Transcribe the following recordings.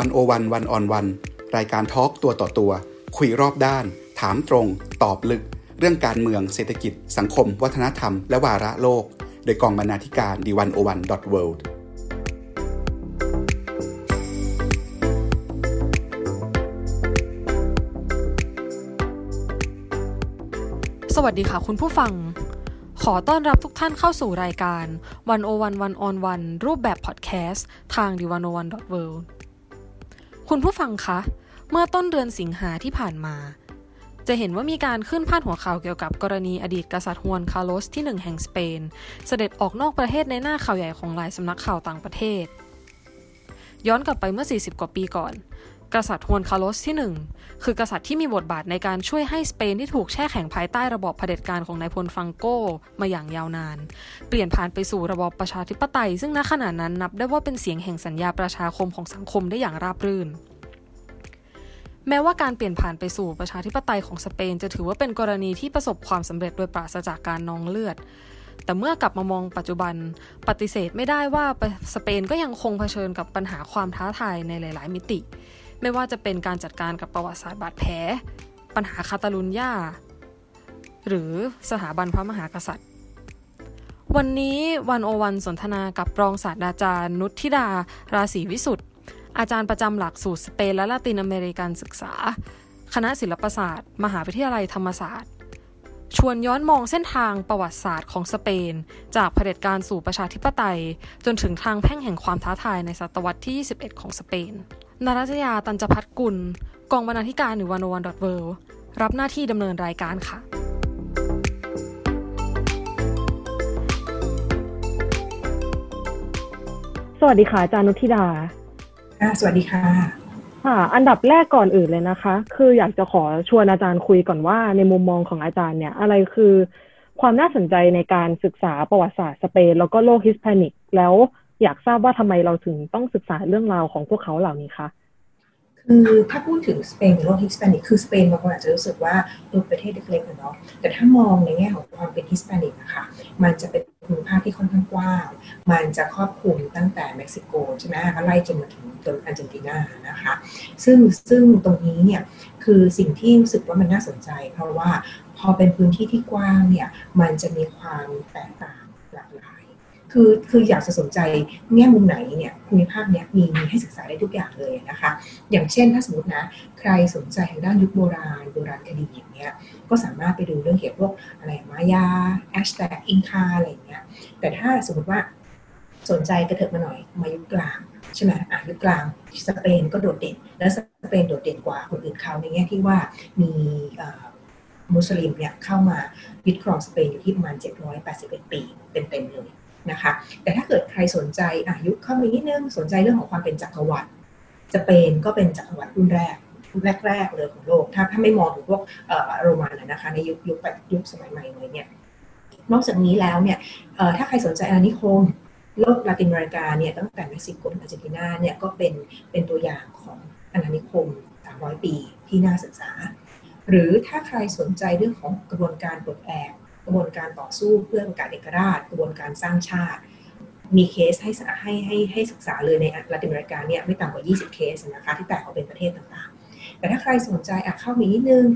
วันโอวันวันออนวันรายการทอล์กตัวต่อตัว คุยรอบด้าน ถามตรง ตอบลึก เรื่องการเมืองเศรษฐกิจ สังคม วัฒนธรรม และวาระโลก โดยกองบรรณาธิการดีวันโอวันดอทเวิลด์สวัสดีค่ะคุณผู้ฟัง ขอต้อนรับทุกท่านเข้าสู่รายการ 101 1 on 1รูปแบบพอดแคสต์ทาง the 1 0 1 world คุณผู้ฟังคะ เมื่อต้นเดือนสิงหาที่ผ่านมา จะเห็นว่ามีการขึ้นพาดหัวข่าวเกี่ยวกับกรณีอดีตกษัตริย์ฮวนคาร์ลอสที่หนึ่งแห่งสเปน เสด็จออกนอกประเทศในหน้าข่าวใหญ่ของหลายสำนักข่าวต่างประเทศ ย้อนกลับไปเมื่อ 40 กว่าปีก่อน กษัตริย์ฮวนคาร์ลอสที่ 1 คือกษัตริย์ที่มีบทบาทในการช่วยให้สเปนที่ถูกแช่แข็งภายใต้ระบอบเผด็จการของนายพลฟรังโกมาอย่างยาวนาน เปลี่ยนผ่านไปสู่ระบอบประชาธิปไตย ซึ่งณขณะนั้นนับได้ว่าเป็นเสียงแห่งสัญญาประชาคมของสังคมได้อย่างราบรื่นแม้ว่าการเปลี่ยนผ่านไปสู่ประชาธิปไตยของสเปน จะถือว่าเป็นกรณีที่ประสบความสำเร็จโดยปราศจากการนองเลือด แต่เมื่อกลับมามองปัจจุบัน ปฏิเสธไม่ได้ว่าสเปนก็ยังคงเผชิญกับปัญหาความท้าทายในหลาย ๆ มิติ ไม่ว่าจะเป็นการจัดการกับประวัติศาสตร์บาดแผล ปัญหาคาตาลุญญาหรือสถาบันพระมหากษัตริย์ วันนี้วันโอวันสนทนากับรองศาสตราจารย์นุชธิดา ราศีวิสุทธ์อาจารย์ประจำหลักสูตรสเปนและละตินอเมริกันศึกษา คณะศิลปศาสตร์ มหาวิทยาลัยธรรมศาสตร์ ชวนย้อนมองเส้นทางประวัติศาสตร์ของสเปน จากเผด็จการสู่ประชาธิปไตย จนถึงทางแพ่งแห่งความท้าทายในศตวรรษที่ 21 ของสเปน นารัชยาตันจพัฒกุล กองบรรณาธิการหรือวันวันดอทเวรับหน้าที่ดำเนินรายการค่ะ สวัสดีค่ะอาจารย์นุธิดาค่ะสวัสดีค่ะ ค่ะ อันดับแรกก่อนอื่นเลยนะคะ คืออยากจะขอชวนอาจารย์คุยก่อนว่าในมุมมองของอาจารย์เนี่ย อะไรคือความน่าสนใจในการศึกษาประวัติศาสตร์สเปน แล้วก็โลกฮิสแปนิก แล้ว อยากทราบว่าทำไมเราถึงต้องศึกษาเรื่องราวของพวกเขาเหล่านี้คะคือถ้าพูดถึงสเปนหรือฮิสแปนิกคือสเปนบางคนอาจจะรู้สึกว่าเป็นประเทศเล็กๆเนาะแต่ถ้ามองในแง่ของความเป็นฮิสแปนิกนะคะมันจะเป็นภูมิภาคที่ค่อนข้างกว้าง มันจะครอบคลุมตั้งแต่เม็กซิโกใช่ไหมก็ไล่จนมาถึงจนอาร์เจนตินานะคะ ซึ่งซึ่งตรงนี้เนี่ยคือสิ่งที่รู้สึกว่ามันน่าสนใจ เพราะว่าพอเป็นพื้นที่ที่กว้างเนี่ยมันจะมีความแตกต่าง คือคืออยากจะสนใจแง่มุมไหนเนี่ยภูมิภาคเนี้ยมีมีให้ศึกษาได้ทุกอย่างเลยนะคะ อย่างเช่นถ้าสมมตินะ ใครสนใจทางด้านยุคโบราณ โบราณคดีอย่างเงี้ยก็สามารถไปดูเรื่องเกี่ยวกับพวกอะไรมายาแอชแท็กอินคาอะไรอย่างเงี้ยแต่ถ้าสมมติว่าสนใจกระเถิบมาหน่อยมายุคกลางใช่ไหมอะยุคกลางสเปนก็โดดเด่น แล้วสเปนโดดเด่นกว่าคนอื่นเขาในแง่ที่ว่ามีมุสลิมเนี่ยเข้ามายึดครองสเปนอยู่ที่ประมาณ 781 ปีเต็มๆเลย นะคะ แต่ถ้าเกิดใครสนใจอายุเข้ามานิดนึงสนใจเรื่องของความเป็นจักรวรรดิสเปนก็เป็นจักรวรรดิรุ่นแรกรุ่นแรก ๆ เลยของโลก ถ้าถ้าไม่มองถึงพวกโรมันนะคะ ในยุคยุคยุคสมัยใหม่เลยเนี่ยนอกจากนี้แล้วเนี่ยถ้าใครสนใจอาณานิคมโลกลาตินอเมริกาเนี่ยตั้งแต่เม็กซิโกถึงอาร์เจนตินาเนี่ยก็เป็นเป็นตัวอย่างของอาณานิคม 300 ปีที่น่าศึกษา หรือถ้าใครสนใจเรื่องของกระบวนการปลดแอก กระบวนการต่อสู้เพื่อประกาศเอกราช กระบวนการสร้างชาติ มีเคสให้ให้ให้ให้ศึกษาเลยในลาตินอเมริกาเนี่ยไม่ต่ำกว่า 20 เคสนะคะที่แตกออกเป็นประเทศต่างๆ แต่ถ้าใครสนใจอะเข้ามีนิดนึง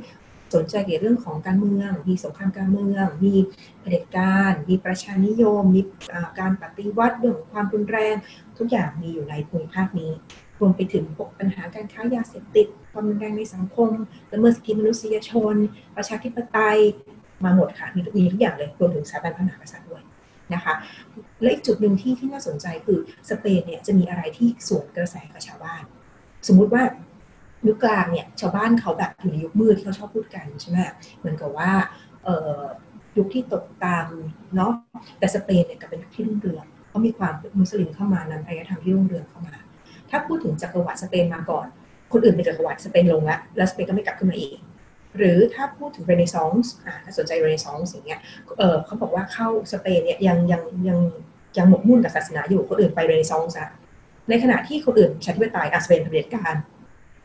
สนใจเกี่ยวเรื่องของการเมือง มีสงครามการเมือง มีเผด็จการ มีประชานิยม มีการปฏิวัติเรื่องความรุนแรง ทุกอย่างมีอยู่ในภูมิภาคนี้ รวมไปถึงปัญหาการค้ายาเสพติด ความรุนแรงในสังคมละเมิดสิทธิมนุษยชน ประชาธิปไตย มาหมดค่ะมีทุกมีทุกอย่างเลยรวมถึงสถาบันพระมหากษัตริย์ด้วยนะคะและอีกจุดหนึ่งที่ที่น่าสนใจคือสเปนเนี่ยจะมีอะไรที่สวนกระแสกับชาวบ้าน สมมุติว่ายุคกลางเนี่ยชาวบ้านเขาแบบอยู่ในยุคมืดที่เขาชอบพูดกันใช่ไหมเหมือนกับว่ายุคที่ตกต่ำเนาะแต่สเปนเนี่ยกลับเป็นยุคที่รุ่งเรืองเขามีความมุสลิมเข้ามานำอารยธรรมที่รุ่งเรืองเข้ามา ถ้าพูดถึงจักรวรรดิสเปนมาก่อน คนอื่นเป็นจักรวรรดิสเปนลงแล้วแล้วสเปนก็ไม่กลับขึ้นมาอีก หรือถ้าพูดถึงเรเนซองส์ถ้าสนใจเรเนซองส์อย่างเงี้ยเออเขาบอกว่าเข้าสเปนเนี่ยยังยังยังยังหมกมุ่นกับศาสนาอยู่คนอื่นไปเรเนซองส์อะในขณะที่คนอื่นประชาธิปไตยอะสเปนเป็นเผด็จการ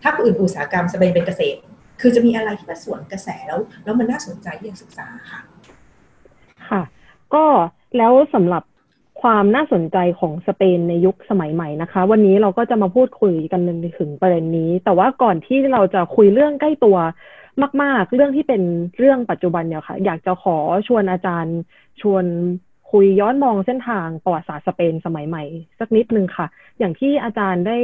ถ้าคนอื่นอุตสาหกรรมสเปนเป็นเกษตร คือจะมีอะไรที่มาสวนกระแสแล้ว แล้วมันน่าสนใจที่จะศึกษาค่ะ ค่ะ ก็แล้วสำหรับความน่าสนใจของสเปนในยุคสมัยใหม่นะคะ วันนี้เราก็จะมาพูดคุยกันถึงประเด็นนี้ แต่ว่าก่อนที่เราจะคุยเรื่องใกล้ตัว มาก ๆ เรื่องที่เป็นเรื่องปัจจุบันเนี่ยค่ะ อยากจะขอชวนอาจารย์ ชวนคุยย้อนมองเส้นทางประวัติศาสตร์สเปนสมัยใหม่ สักนิดนึงค่ะ อย่างที่อาจารย์ได้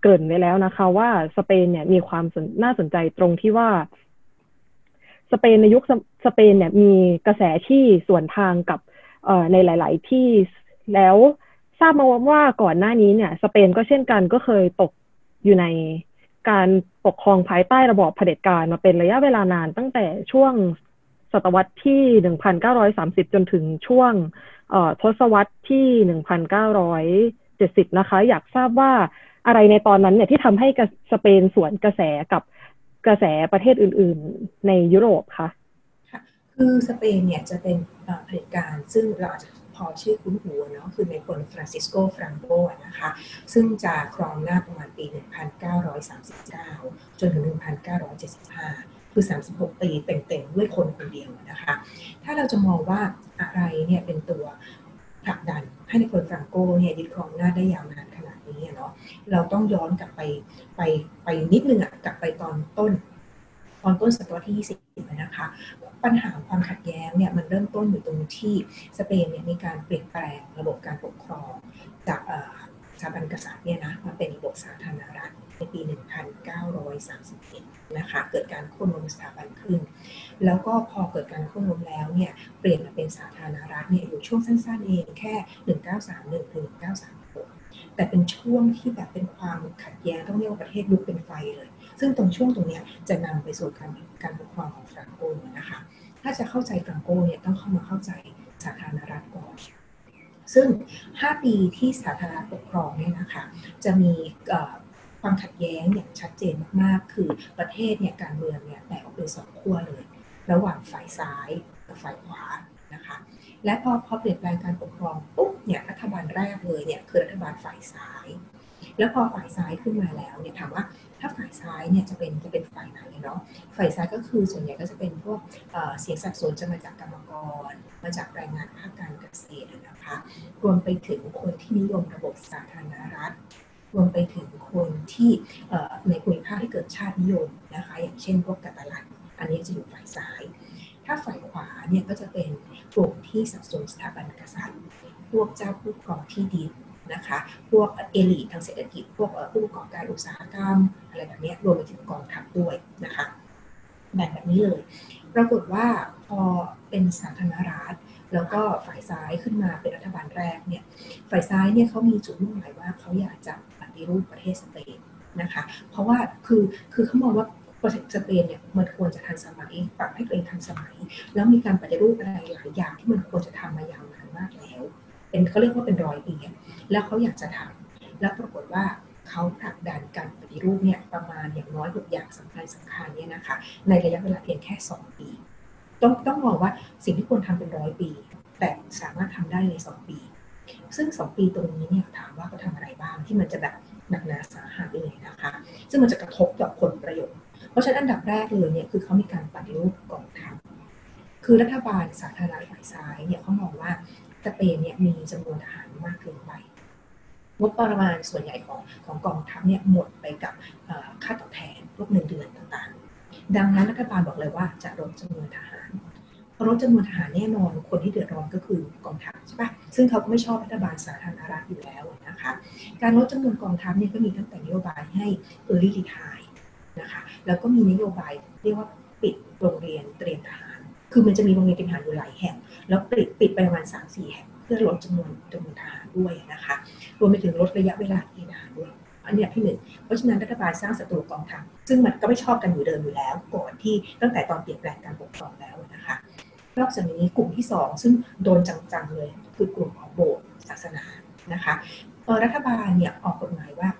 เกริ่นไว้แล้วนะคะ ว่าสเปนเนี่ยมีความน่าสนใจตรงที่ว่าสเปนในยุคสเปนเนี่ยมีกระแสที่ส่วนทางกับในหลาย ๆ ที่แล้วทราบมาว่าก่อนหน้านี้เนี่ย สเปนก็เช่นกันก็เคยตกอยู่ใน การปกครองภายใต้ระบอบเผด็จการมาเป็นระยะเวลานานตั้งแต่ช่วงศตวรรษที่ 1930 จนถึงช่วงทศวรรษที่ 1970 นะคะ อยากทราบว่าอะไรในตอนนั้นเนี่ยที่ทำให้สเปนสวนกระแสกับกระแสประเทศอื่น ๆ ในยุโรปคะคือสเปนเนี่ยจะเป็นเผด็จการซึ่งเราอาจจะ พอชื่อคุ้นหูเนาะคือในคนฟรานซิสโกฟรังโกนะคะ ซึ่งจะครองหน้าประมาณปี 1939 จนถึง 1975 คือ 36 ปีเต็มๆด้วยคนคนเดียวนะคะ ถ้าเราจะมองว่าอะไรเนี่ยเป็นตัวผลักดันให้ในคนฟรังโกเนี่ยยึดครองหน้าได้ยาวนานขนาดนี้เนาะเราต้องย้อนกลับไปไปไปนิดนึงอะกลับไปตอนต้น ตอนต้นศตวรรษที่ 20นะคะ ปัญหาความขัดแย้งเนี่ยมันเริ่มต้นอยู่ตรงที่สเปนเนี่ยมีการเปลี่ยนแปลงระบบการปกครอง จากสถาบันกษัตริย์เนี่ยนะมาเป็นระบบสาธารณรัฐในปี 1931 นะคะ เกิดการโค่นล้มสถาบันขึ้น แล้วก็พอเกิดการโค่นล้มแล้วเนี่ย เปลี่ยนมาเป็นสาธารณรัฐเนี่ยอยู่ช่วงสั้นๆเองแค่ 1931ถึง1936 แต่เป็นช่วงที่แบบเป็นความขัดแย้งต้องเรียกว่าประเทศลุกเป็นไฟเลย ซึ่งตรงช่วงตรงนี้จะนำไปสู่การการปกครองของฟรังโกนะคะถ้าจะเข้าใจฟรังโกเนี่ยต้องเข้ามาเข้าใจสาธารณรัฐก่อนซึ่ง 5 ปีที่สาธารณรัฐปกครองเนี่ยนะคะจะมีความขัดแย้งอย่างชัดเจนมากๆ คือประเทศเนี่ยการเมืองเนี่ยแตกออกเป็นสองขั้วเลย ระหว่างฝ่ายซ้ายกับฝ่ายขวานะคะและพอพอเปลี่ยนแปลงการปกครองปุ๊บเนี่ยรัฐบาลแรกเลยเนี่ยคือรัฐบาลฝ่ายซ้าย แล้วพอฝ่ายซ้ายขึ้นมาแล้วเนี่ยถามว่า ถ้าฝ่ายซ้ายเนี่ยจะเป็นจะเป็นฝ่ายไหนเนาะฝ่ายซ้ายก็คือส่วนใหญ่ก็จะเป็นพวกเสียงสัดส่วนจะมาจากกรรมกร มาจากแรงงานภาคการเกษตรนะคะรวมไปถึงคนที่นิยมระบบสาธารณรัฐรวมไปถึงคนที่ในภูมิภาคที่เกิดชาตินิยมนะคะอย่างเช่นพวกกาตาลันอันนี้จะอยู่ฝ่ายซ้าย ถ้าฝ่ายขวาเนี่ยก็จะเป็นกลุ่มที่สับสนสถาบันกษัตริย์ พวกเจ้าผู้ครองที่ดิน นะคะ พวกเอลิททางเศรษฐกิจ พวกผู้ประกอบการอุตสาหกรรม อะไรแบบนี้รวมไปถึงกองทัพด้วยนะคะแบ่งแบบนี้เลย ปรากฏว่าพอเป็นสาธารณรัฐแล้วก็ฝ่ายซ้ายขึ้นมาเป็นรัฐบาลแรกเนี่ยฝ่ายซ้ายเนี่ยเขามีจุดมุ่งหมายว่าเขาอยากจะปฏิรูปประเทศสเปนนะคะเพราะว่าคือคือเขามองว่าประเทศสเปนเนี่ยมันควรจะทันสมัยปรับให้ตัวเองทันสมัย แล้วมีการปฏิรูปอะไรหลายอย่างที่มันควรจะทำมายาวนานมากแล้ว เป็นเขาเรียกว่าเป็นรอยปี แล้วเขาอยากจะทำแล้วปรากฏว่าเขาผลักดันการปฏิรูปเนี่ยประมาณอย่างน้อยหกอย่างสำคัญสำคัญเนี่ยนะคะในระยะเวลาเพียงแค่สองปี ต้องต้องมองว่าสิ่งที่ควรทำเป็นร้อยปี แต่สามารถทำได้ในสองปี ซึ่งสองปีตรงนี้เนี่ยถามว่าเขาทาอะไรบ้างที่มันจะแบบหนักหนาสาหัสเลยนะคะ ซึ่งมันจะกระทบกับผลประโยชน์ เพราะฉะนั้นอันดับแรกเลยเนี่ยคือเขามีการปฏิรูปกองทัพคือรัฐบาลสาธารณรัฐฝ่ายซ้ายเนี่ยเขามองว่าสเปนเนี่ยมีจำนวนทหารมากเกินไป งบประมาณส่วนใหญ่ของของกองทัพเนี่ยหมดไปกับค่าตอบแทนพวกเงินเดือนต่างๆ ดังนั้นรัฐบาลบอกเลยว่าจะลดจำนวนทหารลดจำนวนทหารแน่นอนคนที่เดือดร้อนก็คือกองทัพใช่ปะซึ่งเขาก็ไม่ชอบรัฐบาลสาธารณรัฐอยู่แล้วนะคะ การลดจำนวนกองทัพเนี่ยก็มีตั้งแต่นโยบายให้ early retire นะคะแล้วก็มีนโยบายเรียกว่าปิดโรงเรียนเตรียมทหาร คือมันจะมีโรงเรียนเตรียมทหารอยู่หลายแห่ง แล้วปิดปิดไปประมาณ3 4แห่ง พื่อลดจำนวนจำนวนทหารด้วยนะคะรวมไปถึงลดระยะเวลาเกณฑ์ทหารด้วยอันนี้ที่หนึ่งเพราะฉะนั้นรัฐบาลสร้างศัตรูกองทัพซึ่งมันก็ไม่ชอบกันอยู่เดิมอยู่แล้ว ก่อนที่ตั้งแต่ตอนเปลี่ยนแปลงการปกครองแล้วนะคะนอกจากนี้กลุ่มที่สองซึ่งโดนจังๆเลยคือกลุ่มของโบสถ์ศาสนานะคะรัฐบาลเนี่ยออกกฎหมายว่า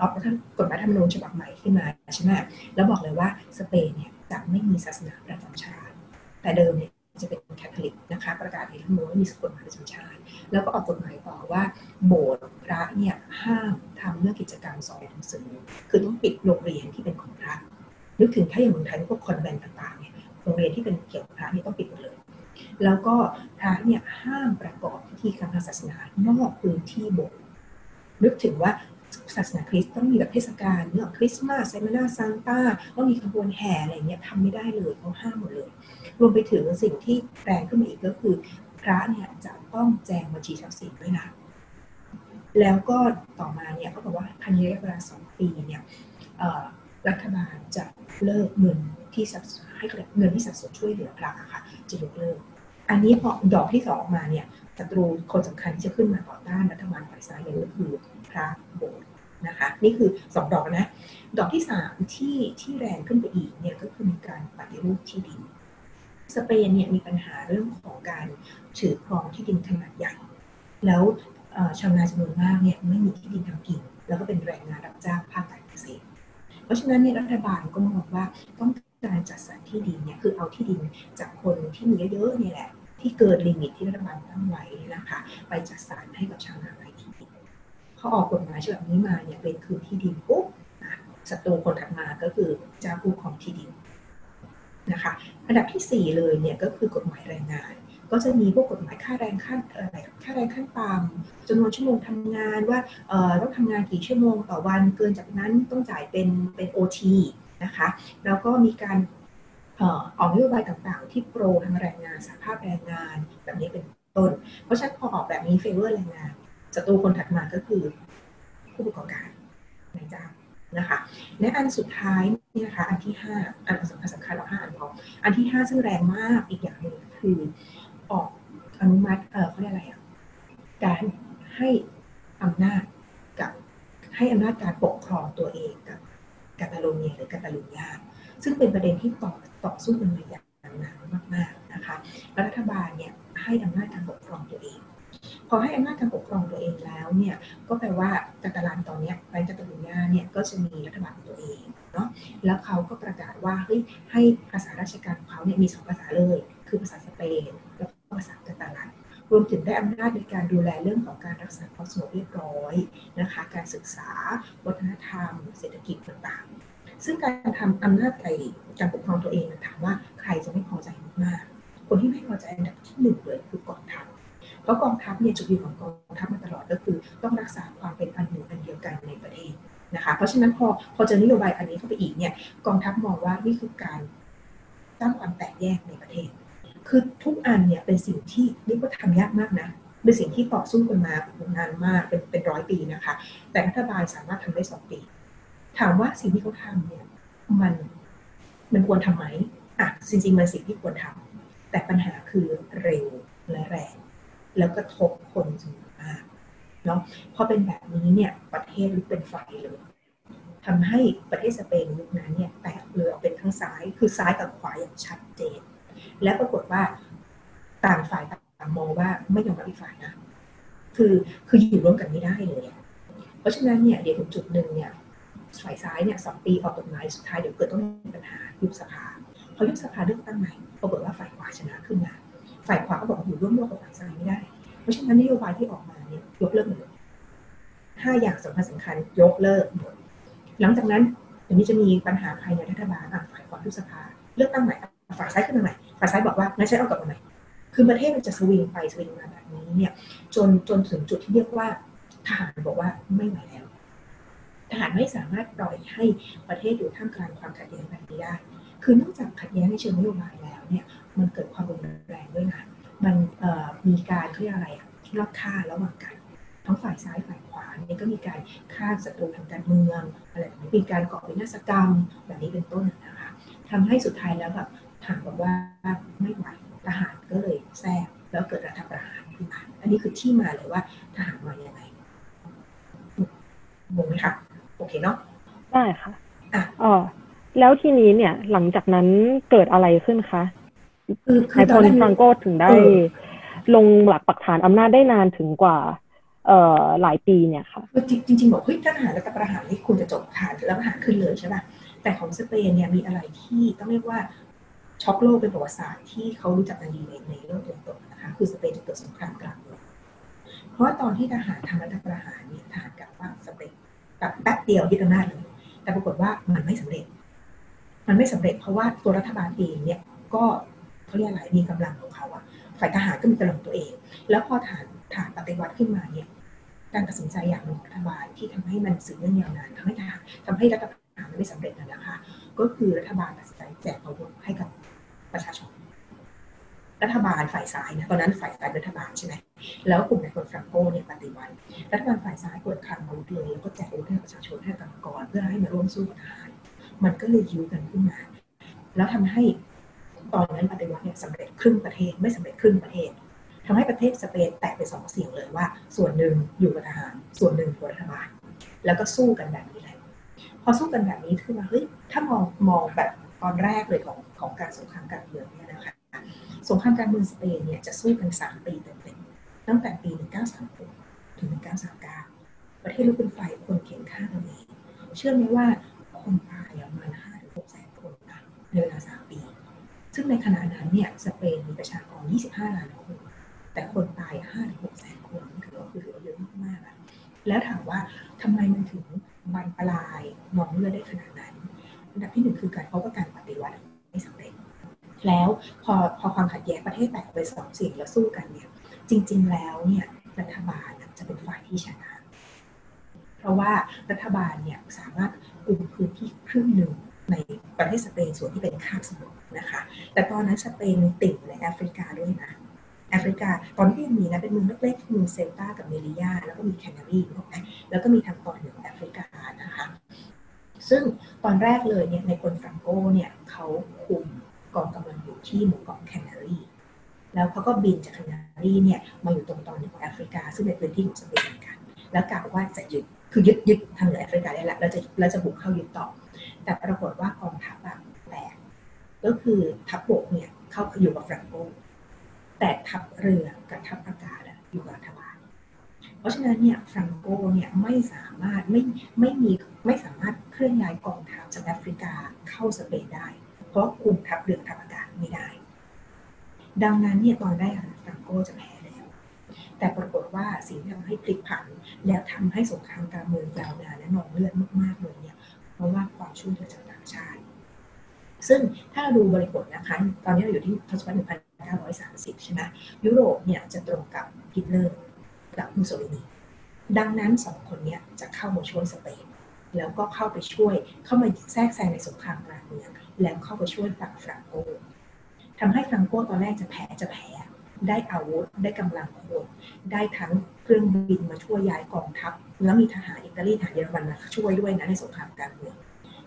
ออกกฎหมายธรรมนูญฉบับใหม่ขึ้นมาใช่ไหมแล้วบอกเลยว่าสเปนเนี่ยจะไม่มีศาสนาประจำชาติ แต่เดิมเนี่ย จะเป็นแคทอลิกนะคะ ประกาศในรัฐมนูญว่ามีสกุลหมายประจำชาติ แล้วก็ออกกฎหมายต่อว่า โบสถ์พระเนี่ยห้ามทำเรื่องกิจกรรมสอนหนังสือ คือต้องปิดโรงเรียนที่เป็นของพระนึกถึงถ้าอย่างเมืองไทยพวกคอนแวนต์ต่างๆเนี่ยโรงเรียนที่เป็นเกี่ยวกับพระนี่ต้องปิดหมดเลย แล้วก็พระเนี่ยห้ามประกอบพิธีกรรมทางศาสนานอกพื้นที่โบสถ์นึกถึงว่า ศาสนาคริสต์ต้องมีแบบเทศกาลเรื่องคริสต์มาสไซมานาซังต้าต้องมีขบวนแห่อะไรเงี้ยทำไม่ได้เลยเขาห้ามหมดเลย รวมไปถึงสิ่งที่แรงขึ้นมาอีกก็คือพระเนี่ยจะต้องแจงบัญชีทรัพย์สินด้วยนะแล้วก็ต่อมาเนี่ยเขาบอกว่าภายในระยะเวลาสองปีเนี่ยรัฐบาลจะเลิกเงินที่สัดให้เงินที่สัดส่วนช่วยเหลือพระค่ะจะยกเลิก อันนี้พอดอกที่สองออกมาเนี่ยศัตรูคนสำคัญที่จะขึ้นมาต่อต้านรัฐบาลฝ่ายซ้ายเลยก็คือ พระโบสถ์นะคะ นี่คือสองดอกนะ ดอกที่สามที่ที่แรงขึ้นไปอีกเนี่ยก็คือมีการปฏิรูปที่ดิน สเปนเนี่ยมีปัญหาเรื่องของการถือครองที่ดินขนาดใหญ่ แล้วชาวนาจำนวนมากเนี่ยไม่มีที่ดินทำกิน แล้วก็เป็นแรงงานรับจ้างภาคการเกษตร เพราะฉะนั้นเนี่ยรัฐบาลก็มองว่าต้องการจัดสรรที่ดินเนี่ยคือเอาที่ดินจากคนที่มีเยอะๆนี่แหละที่เกิน limit ที่รัฐบาลตั้งไว้นะคะ ไปจัดสรรให้กับชาวนา เขาออกกฎหมายฉบับนี้มาเนี่ยเป็นคืนที่ดินปุ๊บศัตรูคนถัดมาก็คือเจ้าผู้ของที่ดินนะคะอันดับที่ 4 เลยเนี่ยก็คือกฎหมายแรงงาน ก็จะมีพวกกฎหมายค่าแรงขั้นอะไรค่าแรงขั้นต่ำจำนวนชั่วโมงทำงานว่าเอ่อต้องทำงานกี่ชั่วโมงต่อวันเกินจากนั้นต้องจ่ายเป็นเป็นโอทีนะคะแล้วก็มีการออกนโยบายต่างๆ ที่โปรทางแรงงานสภาพแรงงานแบบนี้เป็นต้น เพราะฉะนั้นพอออกแบบนี้ favor แรงงาน ศัตรูคนถัดมาก็คือผู้ประกอบการนายจ้างนะคะและอันสุดท้ายนี่นะคะอันที่ห้าอันสำคัญสำคัญเราห้าอันพออันที่ห้าซึ่งแรงมากอีกอย่างหนึ่งคือออกอนุมัติเออเขาเรียกอะไรอะการให้อำนาจกับให้อำนาจการปกครองตัวเองกับกาตาโลเนียหรือกาตาลุญญาซึ่งเป็นประเด็นที่ต่อต่อสู้กันมาอย่างนานมากๆนะคะรัฐบาลเนี่ยให้อำนาจการปกครองตัวเอง พอให้อำนาจการปกครองตัวเองแล้วเนี่ยก็แปลว่ากาตาลันตอนนี้ไปกาตาลุญาเนี่ยก็จะมีรัฐบาลของตัวเองเนาะแล้วเขาก็ประกาศว่าเฮ้ยให้ภาษาราชการของเขาเนี่ยมีสองภาษาเลย คือภาษาสเปนแล้วก็ภาษากาตาลันรวมถึงได้อำนาจในการดูแลเรื่องของการรักษาความสงบเรียบร้อยนะคะ การศึกษา วัฒนธรรม เศรษฐกิจต่างๆ ซึ่งการทำอำนาจไทยการปกครองตัวเองถามว่าใครจะไม่พอใจมาก คนที่ไม่พอใจอันดับที่หนึ่งเลยคือกองทัพ เพราะกองทัพเนี่ยจุดยืนของกองทัพมาตลอดก็คือ ต้องรักษาความเป็นอันหนึ่งอันเดียวกันในประเทศนะคะเพราะฉะนั้นพอพอเจอนโยบายอันนี้เข้าไปอีกเนี่ยกองทัพมองว่านี่คือการสร้างความแตกแยกในประเทศ คือทุกอันเนี่ยเป็นสิ่งที่เรียกว่าทำยากมากนะเป็นสิ่งที่ต่อสู้กันมานานมากเป็นเป็นร้อยปีนะคะ แต่รัฐบาลสามารถทำได้สองปี ถามว่าสิ่งที่เขาทำเนี่ยมันมันควรทำไหมอะจริงๆมันสิ่งที่ควรทำแต่ปัญหาคือเร็วและแรง แล้วก็ทบคนจำนวนมากเนาะพอเป็นแบบนี้เนี่ยประเทศลุกเป็นไฟเลยทำให้ประเทศสเปนยุคนั้นเนี่ยแตกเรือเป็นทั้งซ้ายคือซ้ายกับขวาอย่างชัดเจน และปรากฏว่าต่างฝ่ายต่างมองว่าไม่ยอมรับอีกฝ่ายนะคือคืออยู่ร่วมกันไม่ได้เลยเพราะฉะนั้นเนี่ยเดี๋ยวถึงจุดหนึ่งเนี่ยฝ่ายซ้ายเนี่ยสองปีออกกฎหมายสุดท้ายเดี๋ยวเกิดต้องมีปัญหายุบสภาพอยุบสภาเลือกตั้งใหม่ปรากฏว่าฝ่ายขวาชนะขึ้นมา ฝ่ายขวาก็บอกอยู่ร่วมโลกกับฝ่ายซ้ายไม่ได้ เพราะฉะนั้นนโยบายที่ออกมาเนี่ยยกเลิกหมดห้าอย่างสำคัญสำคัญยกเลิกหมดหลังจากนั้นเดี๋ยวนี้จะมีปัญหาภายในรัฐบาลฝ่ายขวาทุสภาเลือกตั้งใหม่ฝ่ายซ้ายขึ้นมาใหม่ฝ่ายซ้ายบอกว่างั้นใช้เอากลับมาใหม่คือประเทศมันจะสวิงไปสวิงมาแบบนี้เนี่ยจนจนถึงจุดที่เรียกว่าทหารบอกว่าไม่ไหวแล้วทหารไม่สามารถปล่อยให้ประเทศอยู่ท่ามกลางความขัดแย้งแบบนี้ได้ คือนอกจากขัดแย้งในเชิงนโยบายแล้วเนี่ย มันเกิดความรุนแรงด้วยนะมันมีการเรียกอะไรอะรอบค่าระหว่างกันทั้งฝ่ายซ้ายฝ่ายขวาเนี่ยก็มีการฆ่าศัตรูทางการเมืองอะไรแบบนี้มีการก่อวินาศกรรมแบบนี้เป็นต้นนะคะทำให้สุดท้ายแล้วแบบทหารบอกว่าไม่ไหวทหารก็เลยแทรกแล้วเกิดรัฐประหารขึ้นมาอันนี้คือที่มาเลยว่าทหารมาอย่างไงงงไหมคะโอเคเนาะได้ค่ะอะอ๋อแล้วทีนี้เนี่ยหลังจากนั้นเกิดอะไรขึ้นคะคือ นายพลฟรังโกถึงได้ลงหลักปักฐานอำนาจได้นานถึงกว่าเอ่อหลายปีเนี่ยค่ะจริงจริงบอกเฮ้ยถ้าทหารรัฐประหารนี่คุณจะจบฐานแล้วประหารขึ้นเลยใช่ป่ะแต่ของสเปนเนี่ยมีอะไรที่ต้องเรียกว่าช็อกโลกเป็นประวัติศาสตร์ที่เขารู้จักกันดีในในโลกตะวันตกนะคะคือสเปนจะเกิดสงครามกลางเมืองเพราะว่าตอนที่ทหารทำรัฐประหารเนี่ยทหารกลับว่าสำเร็จแบบแป๊บเดียวยึดอำนาจเลยแต่ปรากฏว่ามันไม่สำเร็จ มันไม่สำเร็จเพราะว่าตัวรัฐบาลเองเนี่ยก็ เขาเรียกอะไรมีกำลังของเขาอะฝ่ายทหารก็มีกำลังตัวเอง แล้วพอฐานฐานปฏิวัติขึ้นมาเนี่ยการตัดสินใจอย่างหนึ่งรัฐบาลที่ทำให้มันสืบเนื่องยาวนานทำให้ทหารทำให้รัฐประหารไม่สำเร็จนะคะ ก็คือรัฐบาลตัดสินใจแจกอาวุธให้กับประชาชน รัฐบาลฝ่ายซ้ายนะตอนนั้นฝ่ายซ้ายรัฐบาลใช่ไหมแล้วกลุ่มในคนฟรังโกเนี่ยปฏิวัติรัฐบาลฝ่ายซ้ายเปิดคลังอาวุธเลยแล้วก็แจกอาวุธให้ประชาชนให้กับกรเพื่อให้มาร่วมสู้กับทหาร มันก็เลยยื้อกันขึ้นมา แล้วทำให้ ตอนนั้นปฏิวัติเนี่ยสำเร็จครึ่งประเทศไม่สำเร็จครึ่งประเทศทำให้ประเทศสเปนแตกเป็นสองเสียงเลยว่า ส่วนหนึ่งอยู่กับทหาร ส่วนหนึ่งอยู่รัฐบาล แล้วก็สู้กันแบบนี้แหละพอสู้กันแบบนี้คือว่าเฮ้ยถ้ามองมองแบบตอนแรกเลยของของการสงครามการเมืองเนี่ยนะคะสงครามการเมืองสเปนเนี่ยจะสู้กันสามปีเต็มๆตั้งแต่ปี 1936 ถึง 1939 ประเทศลุกเป็นไฟคนเขียนฆ่ากันเองเชื่อไหมว่าคนตายประมาณ5ถึง6แสนคนในเวลาสามปี ซึ่งในขณะนั้นเนี่ยสเปนมีประชากร 25 ล้านคน แต่คนตาย5-6แสนคนถือว่าคือเยอะมากๆอะแล้วถามว่าทำไมมันถึงบานปลายนองเลือดได้ขนาดนั้นอันดับที่หนึ่งคือการเพราะว่าการปฏิวัติไม่สำเร็จแล้วพอพอความขัดแย้งประเทศแตกไปสองสิ่งแล้วสู้กันเนี่ย จริง ๆ แล้วเนี่ยรัฐบาลจะเป็นฝ่ายที่ชนะ เพราะว่ารัฐบาลเนี่ยสามารถกุมพื้นที่ครึ่งหนึ่ง ในประเทศสเปนส่วนที่เป็นคาบสมุทรนะคะ แต่ตอนนั้นสเปนติดในแอฟริกาด้วยนะแอฟริกาตอนที่ยังมีนะเป็นเมืองเล็กๆเมืองเซลตากับเมลิยา แล้วก็มีแคนารีถูกไหมแล้วก็มีทางตอนเหนือของแอฟริกานะคะซึ่งตอนแรกเลยเนี่ยในคนฟรังโกเนี่ยเขาคุมกองกำลังอยู่ที่หมู่เกาะแคนารีแล้วเขาก็บินจากแคนารีเนี่ยมาอยู่ตรงตอนเหนือของแอฟริกา ซึ่งเป็นพื้นที่ของสเปนเหมือนกัน แล้วกล่าวว่าจะยึดคือยึดยึดทางเหนือแอฟริกาได้แล้วแล้วจะแล้วจะบุกเข้ายึดต่อ แต่ปรากฏว่ากองทัพแบบแตกก็คือทัพบกเนี่ยเข้าอยู่กับฟรังโกแต่ทัพเรือกับทัพอากาศอยู่กับรัฐบาล เพราะฉะนั้นเนี่ยฟรังโกเนี่ยไม่สามารถไม่ไม่มีไม่สามารถเคลื่อนย้ายกองทัพจากแอฟริกาเข้าสเปนได้ เพราะคุมทัพเรือทัพอากาศไม่ได้ ดังนั้นเนี่ยตอนแรกฟรังโกจะแพ้แล้ว แต่ปรากฏว่าสิ่งที่ทำให้พลิกผันแล้วทำให้สงครามการเมืองยาวนานและนองเลือดมากๆเลยเนี่ย ราะว่าความช่วยเหลือจากต่างชาติ ซึ่งถ้าเราดูบริบทนะคะ ตอนนี้เราอยู่ที่ทศวรรษ1930 ใช่ไหมยุโรปเนี่ยจะตรงกับฮิตเลอร์กับมุสโสลินี ดังนั้นสองคนเนี้จะเข้ามาช่วยสเปนแล้วก็เข้าไปช่วยเข้ามาแทรกแซงในสงครามกลางเมืองแล้วเข้าไปช่วยฝั่งฟรังโกทำให้ฟรังโกตอนแรกจะแพ้จะแพ้ ได้อาวุธ ได้กำลังคนได้ทั้งเครื่องบินมาช่วยย้ายกองทัพ แล้วมีทหารอิตาลีทหารเยอรมันมาช่วยด้วยนะในสงครามกลางเมือง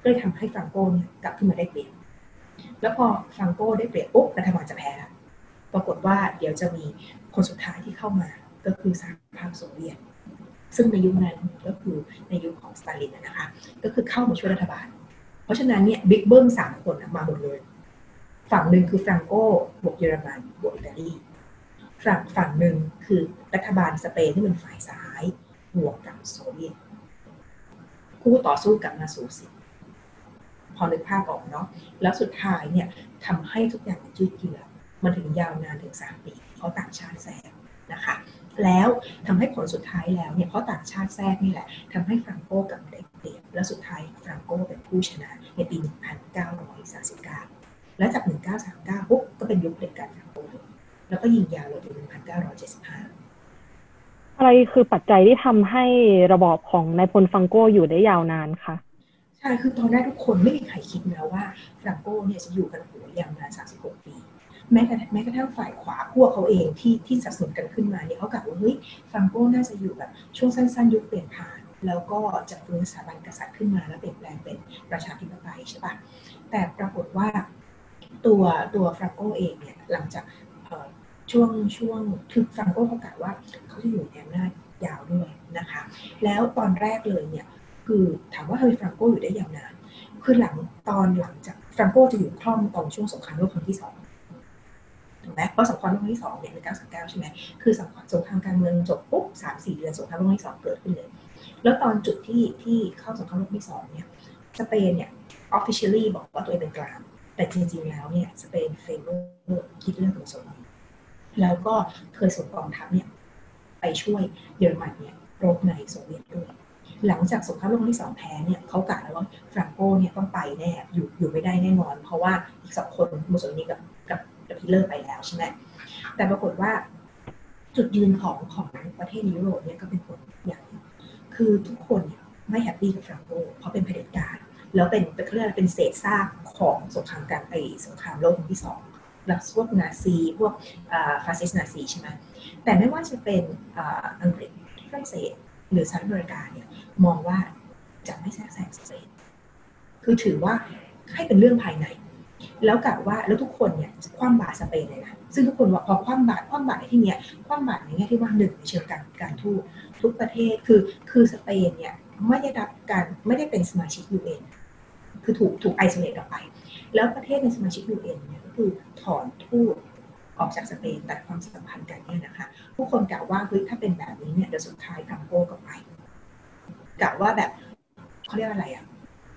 ก็เลยทำให้ฟรังโกเนี่ยกลับขึ้นมาได้เปรียบแล้วพอฟรังโกได้เปรียบปุ๊บรัฐบาลจะแพ้ล้วปรากฏว่าเดี๋ยวจะมีคนสุดท้ายที่เข้ามาก็คือสหภาพโซเวียต ซึ่งในยุคนั้นก็คือในยุคของสตาลินนะคะก็คือเข้ามาช่วยรัฐบาล เพราะฉะนั้นเนี่ยบิ๊กเบิ้มสามคนมาหมดเลย ฝั่งหนึ่งคือฟรังโกบวกเยอรมันบวกอิตาลี ฝั่งฝั่งหนึ่งคือรัฐบาลสเปนที่เป็นฝ่ายซ้ายบวกกับโซเวียตคู่ต่อสู้กับนาซูสิพอนึกภาพออกเนาะแล้วสุดท้ายเนี่ยทำให้ทุกอย่างมันยืดเยื้อมันถึงยาวนานถึงสามปี เพราะต่างชาติแทรกนะคะ แล้วทำให้ผลสุดท้ายแล้วเนี่ยเพราะต่างชาติแทรกนี่แหละทำให้ฟรังโกกับได้เปรียบและสุดท้ายฟรังโกเป็นผู้ชนะในปี 1939 และจาก 1939ปุ๊บก็เป็นยุคเด็จการฟรังโก แล้วก็ยิงยาวเลยถึง1975 อะไรคือปัจจัยที่ทำให้ระบอบของนายพลฟังโกอยู่ได้ยาวนานคะใช่คือตอนแรกทุกคนไม่มีใครคิดนะว่าฟรังโกเนี่ยจะอยู่กันโหยาวนาน 36 ปี แม้กระทั่งแม้กระทั่งฝ่ายขวาพวกเขาเองที่ที่สนับสนุนกันขึ้นมาเนี่ยเขากล่าวว่าเฮ้ยฟรังโกน่าจะอยู่แบบช่วงสั้นๆ ยุคเปลี่ยนผ่านแล้วก็จะฟื้นสถาบันกษัตริย์ขึ้นมาแล้วเปลี่ยนแปลงเป็นประชาธิปไตยใช่ปะแต่ปรากฏว่าตัวตัวฟรังโกเองเนี่ยหลังจาก ช่วงช่วงคือฟรังโกเขากาวว่าเขาจะอยู่ในอำนาจยาวด้วยนะคะ แล้วตอนแรกเลยเนี่ยคือถามว่าทำไมฟรังโกอยู่ได้ยาวนาน คือหลังตอนหลังจากฟรังโกจะอยู่คล่อมตอนช่วงสงครามโลกครั้งที่สองถูกไหมเพราะสงครามโลกครั้งที่สองเนี่ยใน939ใช่ไหมคือสงครามสงครามการเมืองจบปุ๊บสามสี่เดือนสงครามโลกครั้งที่สองเกิดขึ้นเลย แล้วตอนจุดที่ที่เข้าสงครามโลกครั้งที่สองเนี่ยสเปนเนี่ย officially บอกว่าตัวเองเป็นกลาง แต่จริงๆแล้วเนี่ยสเปน favor คิดเรื่องของโซนแล้วก็เคยส่งกองทัพเนี่ยไปช่วยเยอรมันเนี่ยรบในโซเวียตด้วย หลังจากสงครามโลกครั้งที่สองแพ้เนี่ยเขากะแล้วว่าฟรังโกเนี่ยต้องไปแน่อยู่อยู่ไม่ได้แน่นอน เพราะว่าอีกสองคนมุสโสลินีกับกับกับฮิตเลอร์ไปแล้วใช่ไหมแต่ปรากฏว่าจุดยืนของของประเทศยุโรปเนี่ยก็เป็นผลอย่างหนึ่งคือทุกคนเนี่ยไม่ happy กับฟรังโกเพราะเป็นเผด็จการ แล้วเป็นเป็นเรียกเป็นเศษซากของสงครามกลางไอสงครามโลกครั้งที่สองแล้วพวกนาซีพวกฟาสซิสนาซีใช่ไหมแต่ไม่ว่าจะเป็นอังกฤษฝรั่งเศสหรือสหรัฐอเมริกาเนี่ยมองว่าจะไม่แทรกแซงสเปนคือถือว่าให้เป็นเรื่องภายใน แล้วกล่าวว่าแล้วทุกคนเนี่ยคว่ำบาตรสเปนเลยนะซึ่งทุกคนว่าพอคว่ำบาตรคว่ำบาตรในที่เนี้ยคว่ำบาตรในแง่ที่ว่าหนึ่งในเชิงการการทูตทุกประเทศคือคือสเปนเนี่ยไม่ได้รับการไม่ได้เป็นสมาชิกยูเอ็น คือถูกถูก isolate ออกไป แล้วประเทศในสมาชิกยูเอ็นเนี่ยก็คือถอนทูตออกจากสเปนตัดความสัมพันธ์กันเนี่ยนะคะผู้คนกล่าวว่าเฮ้ยถ้าเป็นแบบนี้เนี่ยเดี๋ยวสุดท้ายฟรังโกก็ไปกล่าวว่าแบบเขาเรียกอะไรอะ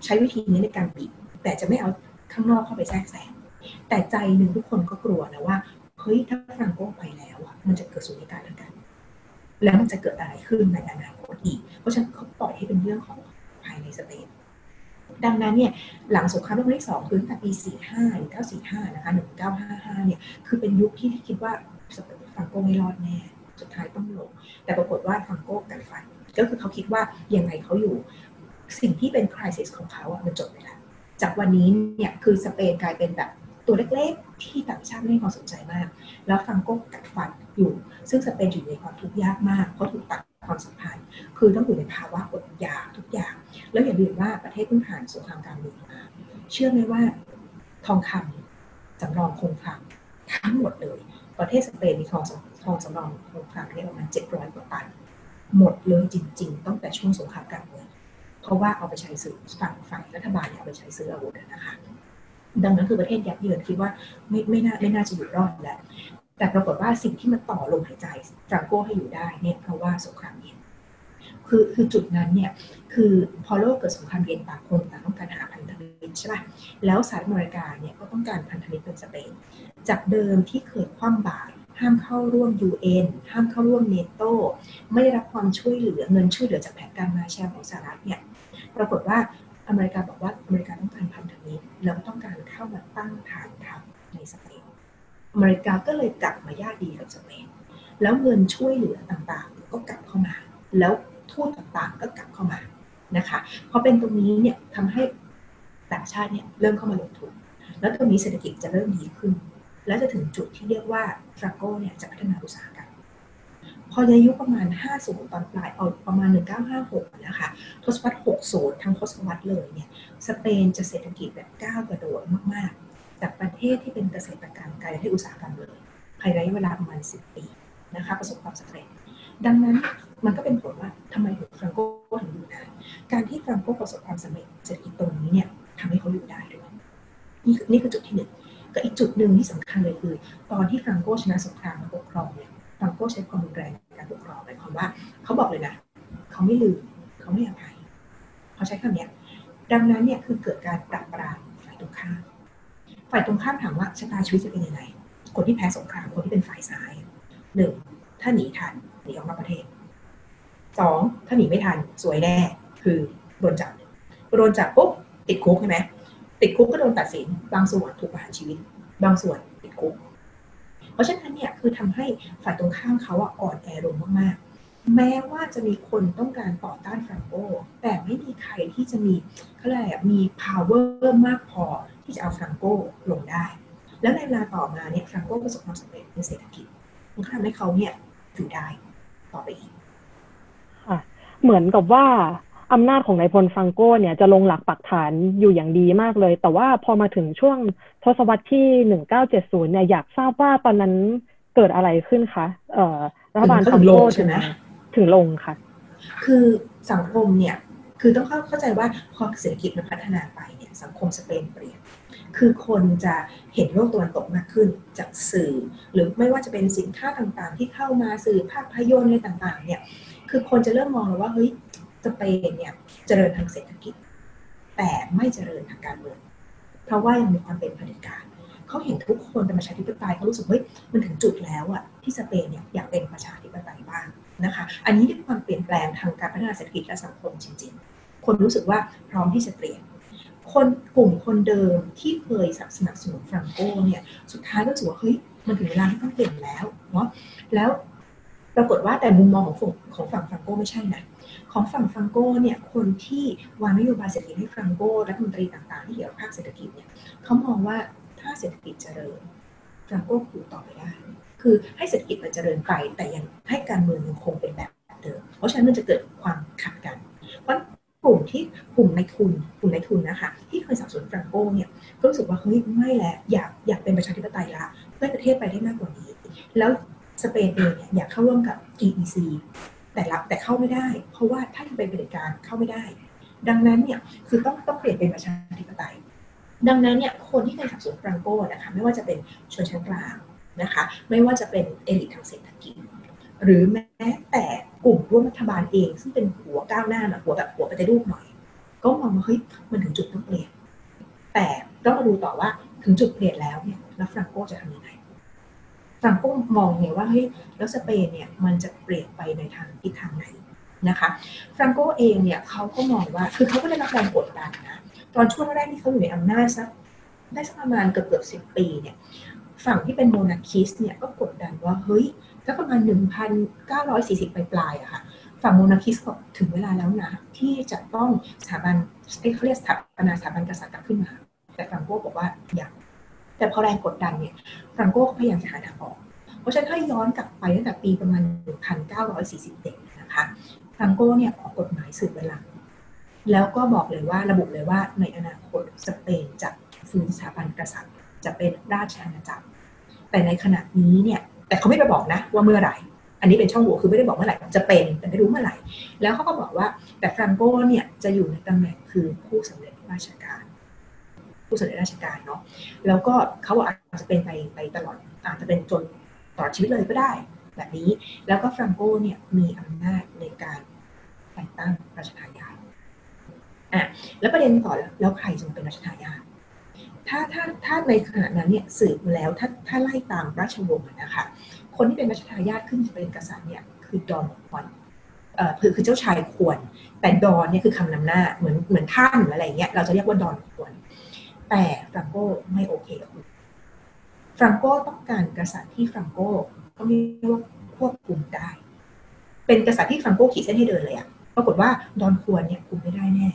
ใช้วิธีนี้ในการบีบแต่จะไม่เอาข้างนอกเข้าไปแทรกแซงแต่ใจหนึ่งทุกคนก็กลัวนะว่าเฮ้ยถ้าฟรังโกไปแล้วอะมันจะเกิดสุญญากาศทางการแล้วมันจะเกิดอะไรขึ้นในอนาคตอีก เพราะฉะนั้นเขาปล่อยให้เป็นเรื่องของภายในสเปน ดังนั้นเนี่ยหลังสงครามโลกครั้งที่สองคือตั้งแต่ปี 45 หรือ 945 นะคะ 1955 เนี่ยคือเป็นยุคที่คิดว่าฟังโก้ไม่รอดแน่ สุดท้ายต้องลง แต่ปรากฏว่าฟังโก้กัดฟัน ก็คือเขาคิดว่ายังไงเขาอยู่ สิ่งที่เป็นคริสิสของเขาอะมันจบไปแล้ว จากวันนี้เนี่ยคือสเปนกลายเป็นแบบตัวเล็กๆ ที่ต่างชาติไม่ให้ความสนใจมาก แล้วฟังโก้กัดฟันอยู่ ซึ่งสเปนอยู่ในความทุกข์ยากมาก เพราะถูกตัด ความสัมพันธ์ คือต้องอยู่ในภาวะอดอยากทุกอย่าง แล้วอย่าลืมว่าประเทศเพิ่งผ่านสงครามกลางเมืองมาเชื่อไหมว่าทองคำสำรองคงคลังทั้งหมดเลย ประเทศสเปนมีทองทองสำรองคงคลังเนี่ยประมาณเจ็ดร้อยกว่าตัน หมดเลยจริง ๆ ตั้งแต่ช่วงสงครามกลางเมืองเพราะว่าเอาไปใช้ซื้อฝั่งฝ่ายรัฐบาลเนี่ยเอาไปใช้ซื้ออาวุธนะคะดังนั้นคือประเทศยับเยินคิดว่าไม่ไม่น่าไม่น่าจะอยู่รอดแล้ว แต่ปรากฏว่าสิ่งที่มันต่อลมหายใจฟรังโกให้อยู่ได้เนี่ยเพราะว่าสงครามเย็นคือคือจุดนั้นเนี่ยคือพอโลกเกิดสงครามเย็นต่างคนต่างต้องการหาพันธมิตรใช่ป่ะแล้วสหรัฐอเมริกาเนี่ยก็ต้องการพันธมิตรเป็นสเปนจากเดิมที่เคยคว่ำบาตรห้ามเข้าร่วม UN ห้ามเข้าร่วมเนโตไม่ได้รับความช่วยเหลือเงินช่วยเหลือจากแผนการมาแชร์ของสหรัฐเนี่ยปรากฏว่าอเมริกาบอกว่าอเมริกาต้องการพันธมิตรแล้วต้องการเข้ามาตั้งฐานทัพ อเมริกาก็เลยกลับมาญาติดีกับสเปนแล้วเงินช่วยเหลือต่างๆ ก็กลับเข้ามา แล้วทูตต่างๆก็กลับเข้ามานะคะพอเป็นตรงนี้เนี่ยทำให้ต่างชาติเนี่ยเริ่มเข้ามาลงทุนแล้วตรงนี้เศรษฐกิจจะเริ่มดีขึ้น แล้วจะถึงจุดที่เรียกว่าฟรังโกเนี่ยจะพัฒนาอุตสาหกรรมพอในยุคประมาณ 50 ตอนปลายเอาประมาณ 1956 นะคะ ทศวรรษ 60 ทั้งทศวรรษเลยเนี่ย สเปนจะเศรษฐกิจแบบก้าวกระโดดมากๆ จากประเทศที่เป็นเกษตรกรรมกลายเป็นที่อุตสาหกรรมเลยภายในเวลาประมาณ 10 ปีนะคะประสบความสำเร็จ ดังนั้นมันก็เป็นผลว่าทำไมฟรังโกถึงอยู่ได้การที่ฟรังโกประสบความสำเร็จเศรษฐกิจตรงนี้เนี่ยทำให้เขาอยู่ได้ด้วยนี่นี่คือจุดที่หนึ่งก็อีกจุดหนึ่งที่สำคัญเลยคือ ตอนที่ฟรังโกชนะสงครามมาปกครองเนี่ยฟรังโกใช้ความรุนแรงในการปกครองหมายความว่า เขาบอกเลยนะเขาไม่ลืมเขาไม่อภัยเขาใช้คำนี้ดังนั้นเนี่ยคือเกิดการปราบปรามฝ่ายตรงข้าม ฝ่ายตรงข้ามถามว่าชะตาชีวิตจะเป็นยังไง คนที่แพ้สงครามคนที่เป็นฝ่ายซ้ายหนึ่งถ้าหนีทันหนีออกนอกประเทศสองถ้าหนีไม่ทันสวยแน่คือโดนจับโดนจับปุ๊บติดคุกใช่ไหมติดคุกก็โดนตัดสิน บางส่วนถูกประหารชีวิต บางส่วนติดคุก เพราะฉะนั้นเนี่ยคือทำให้ฝ่ายตรงข้ามเขาอ่อนแอลงมากๆ แม้ว่าจะมีคนต้องการต่อต้านฟรังโกแต่ไม่มีใครที่จะมีเขาเรียกอะไรมี power มากพอ ที่จะเอาฟรังโกลงได้ แล้วในเวลาต่อมาเนี่ยฟรังโกประสบความสำเร็จในเศรษฐกิจมันก็ทำให้เขาเนี่ยอยู่ได้ต่อไปอีกค่ะเหมือนกับว่าอำนาจของนายพลฟังโก้เนี่ยจะลงหลักปักฐานอยู่อย่างดีมากเลย แต่ว่าพอมาถึงช่วงทศวรรษที่หนึ่งเก้าเจ็ดศูนย์เนี่ยอยากทราบว่าตอนนั้นเกิดอะไรขึ้นคะเอ่อรัฐบาลฟังโก้ถึงถึงลงค่ะ คือสังคมเนี่ย คือต้องเข้าใจว่าพอเศรษฐกิจมันพัฒนาไปเนี่ย สังคมสเปนเปลี่ยน คือคนจะเห็นโลกตะวันตกมากขึ้นจากสื่อ หรือไม่ว่าจะเป็นสินค้าต่างๆ ที่เข้ามาสื่อภาพยนตร์อะไรต่างๆ เนี่ยคือคนจะเริ่มมองแล้วว่าเฮ้ยสเปนเนี่ยเจริญทางเศรษฐกิจ แต่ไม่เจริญทางการเมืองเพราะว่ายังมีความเป็นเผด็จการเขาเห็นทุกคนเป็นประชาธิปไตยเขารู้สึกเฮ้ยมันถึงจุดแล้วอะที่สเปนเนี่ยอยากเป็นประชาธิปไตยบ้างนะคะ อันนี้เป็นความเปลี่ยนแปลงทางการพัฒนาเศรษฐกิจและสังคมจริง ๆ คนรู้สึกว่าพร้อมที่จะเปลี่ยน คนกลุ่มคนเดิมที่เคยสนับสนุนฟรังโกเนี่ยสุดท้ายก็รู้สึกว่าเฮ้ยมันถึงเวลาที่ต้องเปลี่ยนแล้วเนาะแล้วปรากฏว่าแต่มุมมองของฝั่งของฝั่งฟรังโกไม่ใช่นะของฝั่งฟรังโกเนี่ยคนที่วางนโยบายเศรษฐกิจให้ฟรังโกรัฐมนตรีต่างๆ ที่เกี่ยวกับภาคเศรษฐกิจเนี่ยเขามองว่าถ้าเศรษฐกิจเจริญฟรังโกอยู่ต่อไปได้ คือให้เศรษฐกิจมันเจริญไปแต่ยังให้การเมืองยังคงเป็นแบบเดิม เพราะฉะนั้นมันจะเกิดความขัดกัน เพราะ กลุ่มที่กลุ่มในทุนกลุ่มในทุนนะคะที่เคยสับสนฟรังโกเนี่ยก็รู้สึกว่าเฮ้ยไม่แล้วอยากอยากเป็นประชาธิปไตยละเพื่อประเทศไปได้มากกว่านี้ แล้วสเปนเองเนี่ยอยากเข้าร่วมกับ EEC แต่รับแต่เข้าไม่ได้ เพราะว่าถ้าเป็นเผด็จการเข้าไม่ได้ ดังนั้นเนี่ยคือต้องต้องเปลี่ยนเป็นประชาธิปไตย ดังนั้นเนี่ยคนที่เคยสับสนฟรังโกนะคะไม่ว่าจะเป็นชนชั้นกลางนะคะ ไม่ว่าจะเป็นเอลิททางเศรษฐกิจหรือแม้แต่ กลุ่มร่วมรัฐบาลเอง ซึ่งเป็นหัวก้าวหน้าหน่อยหัวแบบหัวปฏิรูปหน่อย ก็มองว่าเฮ้ยมันถึงจุดต้องเปลี่ยน แต่ต้องมาดูต่อว่าถึงจุดเปลี่ยนแล้วเนี่ยแล้วฟรังโกจะทำยังไงฟรังโกมองไงว่าเฮ้ยแล้วสเปนเนี่ยมันจะเปลี่ยนไปในทางทิศทางไหนนะคะฟรังโกเองเนี่ยเขาก็มองว่าคือเขาก็ได้รับแรงกดดันนะตอนช่วงแรกที่เขาอยู่ในอำนาจสักได้สักประมาณเกือบเกือบสิบปีเนี่ยฝั่งที่เป็นโมนาคิสเนี่ยก็กดดันว่าเฮ้ย ถ้าประมาณ 1,940 ปลายปลายอะค่ะฝั่งโมนาคิสก็ถึงเวลาแล้วนะที่จะต้องสถาบันเขาเรียกสถาปนาสถาบันกษัตริย์กลับขึ้นมา แต่ฟรังโก้บอกว่าอยากแต่พอแรงกดดันเนี่ยฟรังโก้ก็พยายามจะหาทางออก เพราะฉะนั้นถ้าย้อนกลับไปตั้งแต่ปีประมาณ 1941นะคะฟรังโก้เนี่ยออกกฎหมายสืบเวลาแล้วก็บอกเลยว่าระบุเลยว่าในอนาคตสเปนจะฟื้นสถาบันกษัตริย์ จะเป็นราชอาณาจักร แต่ในขณะนี้เนี่ย แต่เขาไม่ไปบอกนะว่าเมื่อไหร่ อันนี้เป็นช่องโหว่คือไม่ได้บอกเมื่อไหร่จะเป็นแต่ไม่รู้เมื่อไหร่ แล้วเขาก็บอกว่าแต่ฟรังโกเนี่ยจะอยู่ในตำแหน่งคือผู้สำเร็จราชการ ผู้สำเร็จราชการเนาะแล้วก็เขาอาจจะเป็นไปไปตลอดอาจจะเป็นจนตลอดชีวิตเลยก็ได้ แบบนี้แล้วก็ฟรังโกเนี่ยมีอำนาจในการแต่งตั้งราชทายาทอะแล้วประเด็นต่อแล้วใครจะเป็นราชทายาท ถ้าถ้าถ้าในขณะนั้นเนี่ยสืบแล้วถ้าถ้าไล่ตามราชวงศ์นะคะคนที่เป็นราชทายาทขึ้นจะเป็นกษัตริย์เนี่ยคือดอนควนเอ่อคือคือเจ้าชายควร แต่ดอนเนี่ยคือคำนำหน้าเหมือนเหมือนท่านอะไรเงี้ยเราจะเรียกว่าดอนควร แต่ฟรังโกไม่โอเคกับฟรังโกต้องการกษัตริย์ที่ฟรังโก้ก็เรียกว่าควบคุมได้ เป็นกษัตริย์ที่ฟรังโกขีดเส้นให้เดินเลยอะปรากฏว่าดอนควรเนี่ยคุมไม่ได้แน่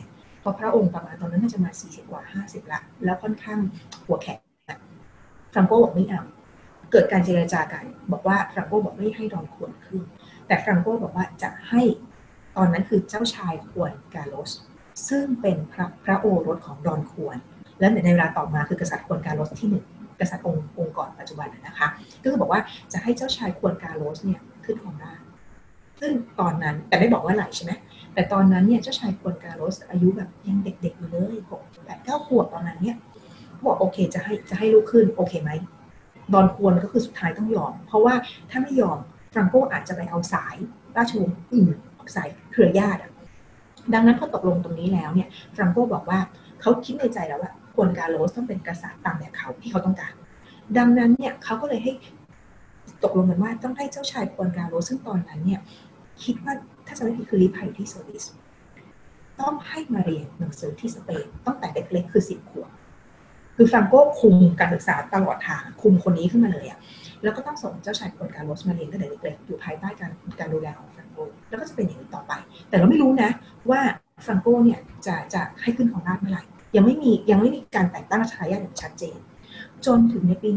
พราะพระองค์ประมาณตอนนั้นน่าจะมา40กว่า50ละ แล้วค่อนข้างหัวแข็งฟรังโกบอกไม่เอา เกิดการเจรจากัน บอกว่าฟรังโกบอกไม่ให้ดอนควรขึ้น แต่ฟรังโกบอกว่าจะให้ตอนนั้นคือเจ้าชายควรกาโลส ซึ่งเป็นพระพระโอรสของดอนควร และในเวลาต่อมาคือกษัตริย์ควรกาโลสที่หนึ่งกษัตริย์องค์องค์ก่อนปัจจุบันนะคะ ก็คือบอกว่าจะให้เจ้าชายควรกาโลสเนี่ยขึ้นของราชซึ่งตอนนั้นแต่ไม่บอกว่าไหนใช่ไหม แต่ตอนนั้นเนี่ยเจ้าชายควรกาโรสอายุแบบยังเด็กๆอยู่เลยหกแปดเก้าขวบตอนนั้นเนี่ยบอกโอเคจะให้จะให้ลูกขึ้นโอเคไหมดอนควรก็คือสุดท้ายต้องยอม เพราะว่าถ้าไม่ยอมฟรังโกอาจจะไปเอาสายราชวงศ์อื่นสายเครือญาติดังนั้นพอตกลงตรงนี้แล้วเนี่ยฟรังโกบอกว่าเขาคิดในใจแล้วว่าฮวนคาร์ลอสต้องเป็นกษัตริย์ตามแบบเขาที่เขาต้องการ ดังนั้นเนี่ยเขาก็เลยให้ตกลงกันว่าต้องให้เจ้าชายฮวนคาร์ลอสซึ่งตอนนั้นเนี่ยคิดว่าจะไม่ผิดคือลี้ภัยที่สวิสต้องให้มาเรียนหนังสือที่สเปนตั้งแต่เด็กๆคือสิบขวบคือฟรังโก้คุมการศึกษาตลอดทางคุมคนนี้ขึ้นมาเลยอะแล้วก็ต้องส่งเจ้าชายฮวนคาร์ลอสมาเรียนตั้งแต่เด็กๆอยู่ภายใต้การการดูแลของฟรังโก้แล้วก็จะเป็นอย่างนี้ต่อไป แต่เราไม่รู้นะว่าฟรังโก้เนี่ยจะจะให้ขึ้นของราชเมื่อไหร่ยังไม่มียังไม่มีการแต่งตั้งราชทายาทอย่างชัดเจน จนถึงในปี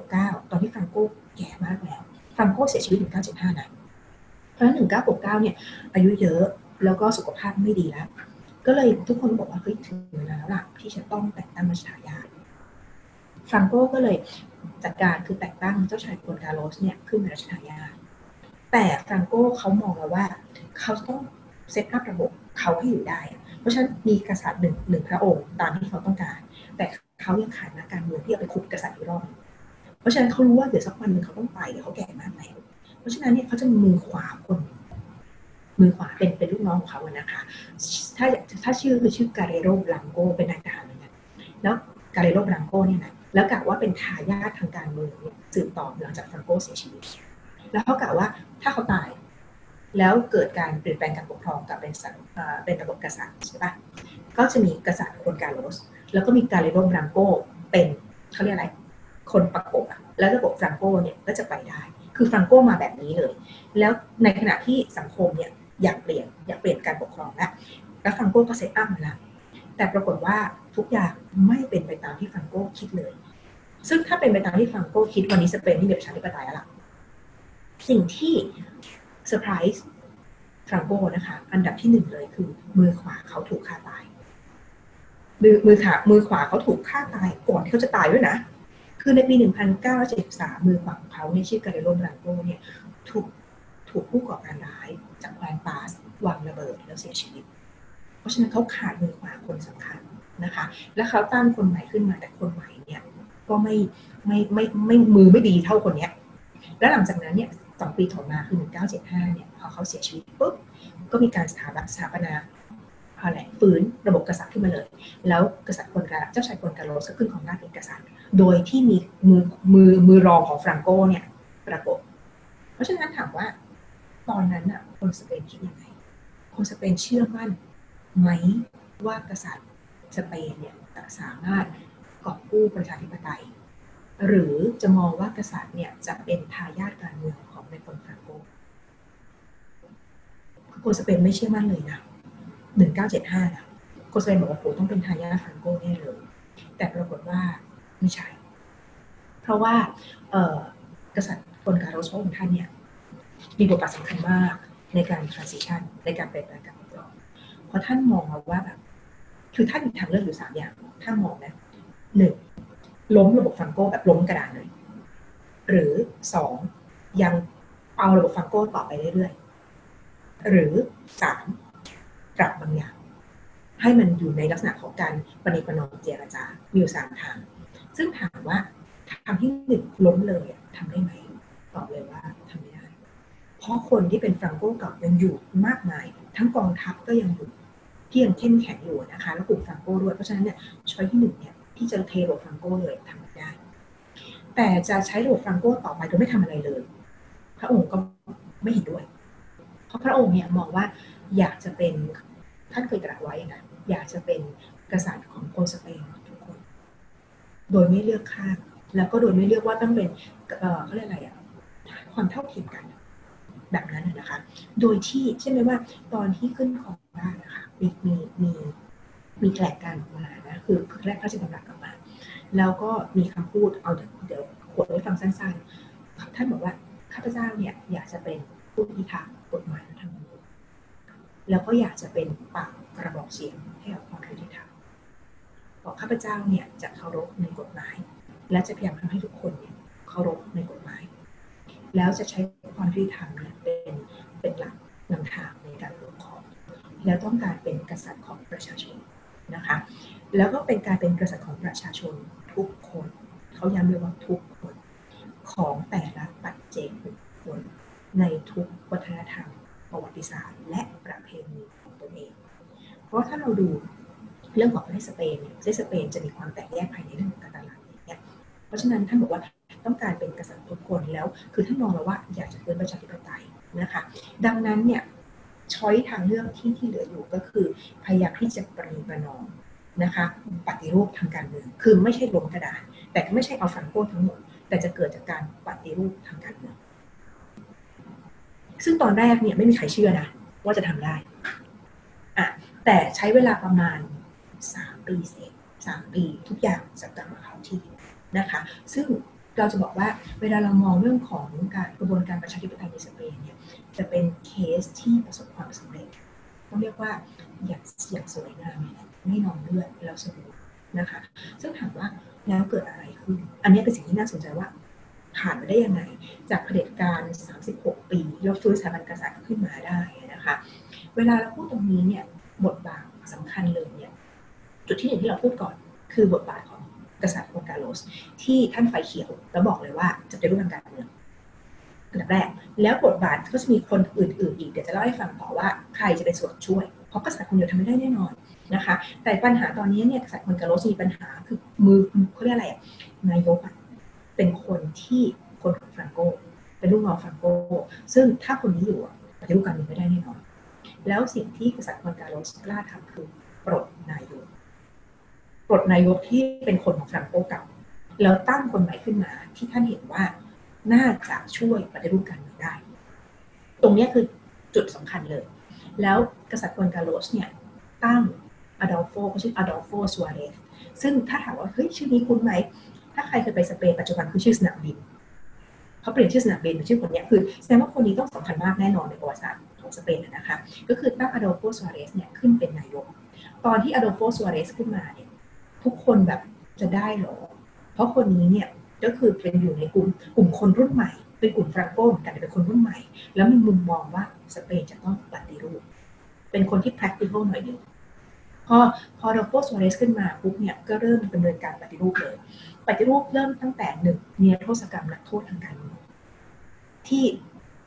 1969 ตอนที่ฟรังโก้แก่มากแล้วฟรังโก้เสียชีวิต 1975นะ เพราะฉะนั้น1969เนี่ยอายุเยอะแล้วก็สุขภาพไม่ดีแล้ว ก็เลยทุกคนบอกว่าเฮ้ยถึงเวลาแล้วล่ะที่จะต้องแต่งตั้งราชทายาทฟรังโกก็เลยจัดการคือแต่งตั้งเจ้าชายควรกาโรสเนี่ยขึ้นเป็นราชทายาทแต่ฟรังโกเขามองแล้วว่า เขาต้องเซตอัพระบบเขาให้อยู่ได้ เพราะฉะนั้นมีกษัตริย์หนึ่งหนึ่งพระองค์ตามที่เขาต้องการ แต่เขายังขาดนักการเมืองที่จะไปขุดกษัตริย์อีกรอบเพราะฉะนั้นเขารู้ว่าเดี๋ยวสักวันหนึ่งเขาต้องไปเดี๋ยวเขาแก่มากแล้ว ราะฉะนั้นเนี่ยเขาจะมีมือขวาคนมือขวาเป็นเป็นลูกน้องของเขาอะนะคะ ถ้าถ้าชื่อคือชื่อการเรโรบลังโกเป็นนายทหารเหมือนกันแล้วการเรโรบลังโกเนี่ยนะแล้วกล่าวว่าเป็นทายาททางการเมืองเนี่ยสืบต่อหลังจากฟรังโกเสียชีวิต แล้วเขากล่าวว่าถ้าเขาตาย แล้วเกิดการเปลี่ยนแปลงการปกครองกับเป็นสัเป็นระบบกษัตริย์ใช่ปะก็จะมีกษัตริย์ฮวนคาร์ลอสแล้วก็มีการ์เรโรบลังโกเป็นเขาเรียกอะไร คนประกบอะแล้วระบบฟรังโกเนี่ยก็จะไปได้ คือฟรังโกมาแบบนี้เลย แล้วในขณะที่สังคมเนี่ยอยากเปลี่ยนอยากเปลี่ยนการปกครองแล้วแล้วฟรังโกก็ set up มาแล้วแต่ปรากฏว่าทุกอย่างไม่เป็นไปตามที่ฟรังโกคิดเลย ซึ่งถ้าเป็นไปตามที่ฟรังโกคิดวันนี้สเปนที่เป็นประชาธิปไตยแล้วล่ะสิ่งที่เซอร์ไพรส์ฟรังโกนะคะ อันดับที่หนึ่งเลยคือ มือขวาเขาถูกฆ่าตายมือมือขามือขวาเขาถูกฆ่าตายก่อนที่เขาจะตายด้วยนะ คือในปี 1973 มือขวาของเขาเนี่ยชื่อการโลบรังโกเนี่ยถูกถูกผู้ก่อการร้ายจากแคว้นปาสวางระเบิดแล้วเสียชีวิต เพราะฉะนั้นเขาขาดมือขวาคนสำคัญนะคะ แล้วเขาตั้งคนใหม่ขึ้นมาแต่คนใหม่เนี่ยก็ไม่ไม่ไม่ไม่มือไม่ดีเท่าคนเนี้ย แล้วหลังจากนั้นเนี่ยสองปีถัดมาคือ 1975 เนี่ยพอเขาเสียชีวิตปุ๊บก็มีการสถาบันสถาปนาอะไรฟื้นระบบกษัตริย์ขึ้นมาเลย แล้วกษัตริย์คนกาเจ้าชายคนกาโรสก็ขึ้นของราชเป็นกษัตริย์ โดยที่มีมือมือมือรองของฟรังโกเนี่ยประกบ เพราะฉะนั้นถามว่า ตอนนั้นอะคนสเปนคิดยังไง คนสเปนเชื่อมั่นไหมว่ากษัตริย์สเปนเนี่ยจะสามารถกอบกู้ประชาธิปไตย หรือจะมองว่ากษัตริย์เนี่ยจะเป็นทายาทการเมืองของในคนฟรังโกคนสเปนไม่เชื่อมั่นเลยนะ1975นะคนสเปนบอกว่าโหต้องเป็นทายาทฟรังโกแน่เลย แต่ปรากฏว่า ไม่ใช่ เพราะว่ากษัตริย์คนการโรสพระองค์ท่านเนี่ยมีบทบาทสำคัญมากในการ transition ในการเปลี่ยนแปลงการปกครองเพราะท่านมองว่าแบบคือท่านมีทางเลือกอยู่สามอย่าง ถ้ามองนะหนึ่งล้มระบบฟังโก้แบบล้มกระดานเลย หรือสองยังเอาระบบฟังโก้ต่อไปเรื่อยๆ หรือสามปรับบางอย่าง ให้มันอยู่ในลักษณะของการปณิปนอมเจรจา มีอยู่สามทาง ซึ่งถามว่าทำที่หนึ่งล้มเลยทำได้ไหมตอบเลยว่าทำไม่ได้ เพราะคนที่เป็นฟรังโกเก่ายังอยู่มากมาย ทั้งกองทัพก็ยังอยู่ที่ยังเข้มแข็งอยู่นะคะ แล้วกลุ่มฟรังโกด้วย เพราะฉะนั้นเนี่ยช้อยที่หนึ่งเนี่ยที่จะเทระบฟรังโกเลยทำไม่ได้ แต่จะใช้ระบบฟรังโกต่อไปโดยไม่ทำอะไรเลย พระองค์ก็ไม่เห็นด้วย เพราะพระองค์เนี่ยมองว่าอยากจะเป็นท่านเคยตรัสไว้นะอยากจะเป็นกษัตริย์ของคนสเปน โดยไม่เลือกข้างแล้วก็โดยไม่เลือกว่าต้องเป็นเขาเรียกอะไรอะความเท่าเทียมกัน แบบนั้นนะคะ โดยที่ใช่ไหมว่าตอนที่ขึ้นของบ้านนะคะมีมีมีมีแถลงการออกมานะคือคือแรกพระราชดำรัสออกมา แล้วก็มีคำพูดเอาเดี๋ยวเดี๋ยวขวดไว้ฟังสั้นๆท่านบอกว่าข้าพเจ้าเนี่ยอยากจะเป็นผู้พิทักษ์กฎหมายและธรรมนูญแล้วก็อยากจะเป็นปากกระบอกเสียงให้กับความยุติธรรม บอกข้าพเจ้าเนี่ยจะเคารพในกฎหมาย และจะพยายามทำให้ทุกคนเนี่ยเคารพในกฎหมาย แล้วจะใช้ความยุติธรรมเนี่ยเป็นเป็นหลักนำทางในการปกครองแล้วต้องการเป็นกษัตริย์ของประชาชนนะคะแล้วก็เป็นการเป็นกษัตริย์ของประชาชนทุกคนเขาย้ำเลยว่าทุกคนของแต่ละปัจเจกบุคคลในทุกวัฒนธรรม ประวัติศาสตร์ และประเพณีของตนเอง เพราะถ้าเราดู เรื่องของประเทศสเปนประเทศสเปนจะมีความแตกแยกภายในเรื่องของการตลาดเนี่ยเพราะฉะนั้นท่านบอกว่าต้องการเป็นกษัตริย์ทุกคนแล้ว คือท่านมองแล้วว่าอยากจะเป็นประชาธิปไตยนะคะดังนั้นเนี่ยช้อยทางเลือกที่ที่เหลืออยู่ก็คือพยายามที่จะปรีประนอมนะคะปฏิรูปทางการเมืองคือไม่ใช่ลงกระดานแต่ไม่ใช่เอาฟังโก้ทั้งหมด แต่จะเกิดจากการปฏิรูปทางการเมืองซึ่งตอนแรกเนี่ยไม่มีใครเชื่อนะว่าจะทำได้อะแต่ใช้เวลาประมาณ สามปีเสร็จสามปีทุกอย่างจะกลับมาเขาที่นะคะ ซึ่งเราจะบอกว่าเวลาเรามองเรื่องของการกระบวนการประชาธิปไตยในสเปนเนี่ยจะเป็นเคสที่ประสบความสำเร็จต้องเรียกว่าอย่างอย่างสวยงามไม่นองเลือดแล้วสมบูรณ์นะคะ ซึ่งถามว่าแล้วเกิดอะไรขึ้น อันนี้เป็นสิ่งที่น่าสนใจว่าผ่านมาได้ยังไง จากเผด็จการ 36 ปีแล้วฟื้นสถาบันกษัตริย์ขึ้นมาได้นะคะ เวลาเราพูดตรงนี้เนี่ยบทบาทสำคัญเลยเนี่ย จุดที่หนึ่งที่เราพูดก่อน คือบทบาทของกษัตริย์โคกาโลส ที่ท่านไฟเขียวแล้วบอกเลยว่าจะเป็นรูปทางการเมืองอันดับแรก แล้วบทบาทก็จะมีคนอื่นๆอีก เดี๋ยวจะเล่าให้ฟังต่อว่าใครจะเป็นส่วนช่วย เพราะกษัตริย์คนเดียวทำไม่ได้แน่นอนนะคะ แต่ปัญหาตอนนี้เนี่ยกษัตริย์คนกาโลสมีปัญหาคือมือเขาเรียกอะไรนายกเป็นคนที่คนของฟรังโกเป็นลูกน้องฟรังโกซึ่งถ้าคนนี้อยู่ปฏิรูปการเมืองไม่ได้แน่นอน แล้วสิ่งที่กษัตริย์คนการโลสกล้าทำคือปลดนายก ปลดนายกที่เป็นคนของฟรังโกเก่าแล้วตั้งคนใหม่ขึ้นมาที่ท่านเห็นว่าน่าจะช่วยปฏิรูปการเมืองได้ ตรงนี้คือจุดสำคัญเลย แล้วกษัตริย์ฮวนคาร์ลอสเนี่ยตั้งอดอลโฟเขาชื่ออดอลโฟซัวเรสซึ่งถ้าถามว่าเฮ้ยชื่อนี้คุ้นไหม ถ้าใครเคยไปสเปนปัจจุบันคือชื่อสนามบินเขาเปลี่ยนชื่อสนามบินเป็นชื่อคนนี้คือแสดงว่าคนนี้ต้องสำคัญมากแน่นอนในประวัติศาสตร์ของสเปนนะคะ ก็คือตั้งอดอลโฟซัวเรสเนี่ยขึ้นเป็นนายก ตอนที่อดอลโฟซัวเรสขึ้นมาเนี่ย ทุกคนแบบจะได้หรอ เพราะคนนี้เนี่ยก็คือเป็นอยู่ในกลุ่มกลุ่มคนรุ่นใหม่ เป็นกลุ่มฟรังโกเหมือนกันเป็นคนรุ่นใหม่ แล้วมีมุมมองว่าสเปนจะต้องปฏิรูป เป็นคนที่ practical หน่อยนึงพอพอเราโฟสโซเรสขึ้นมาปุ๊บเนี่ยก็เริ่มดำเนินการปฏิรูปเลย ปฏิรูปเริ่มตั้งแต่หนึ่งเนียโทษกรรมนักโทษทางการเมืองที่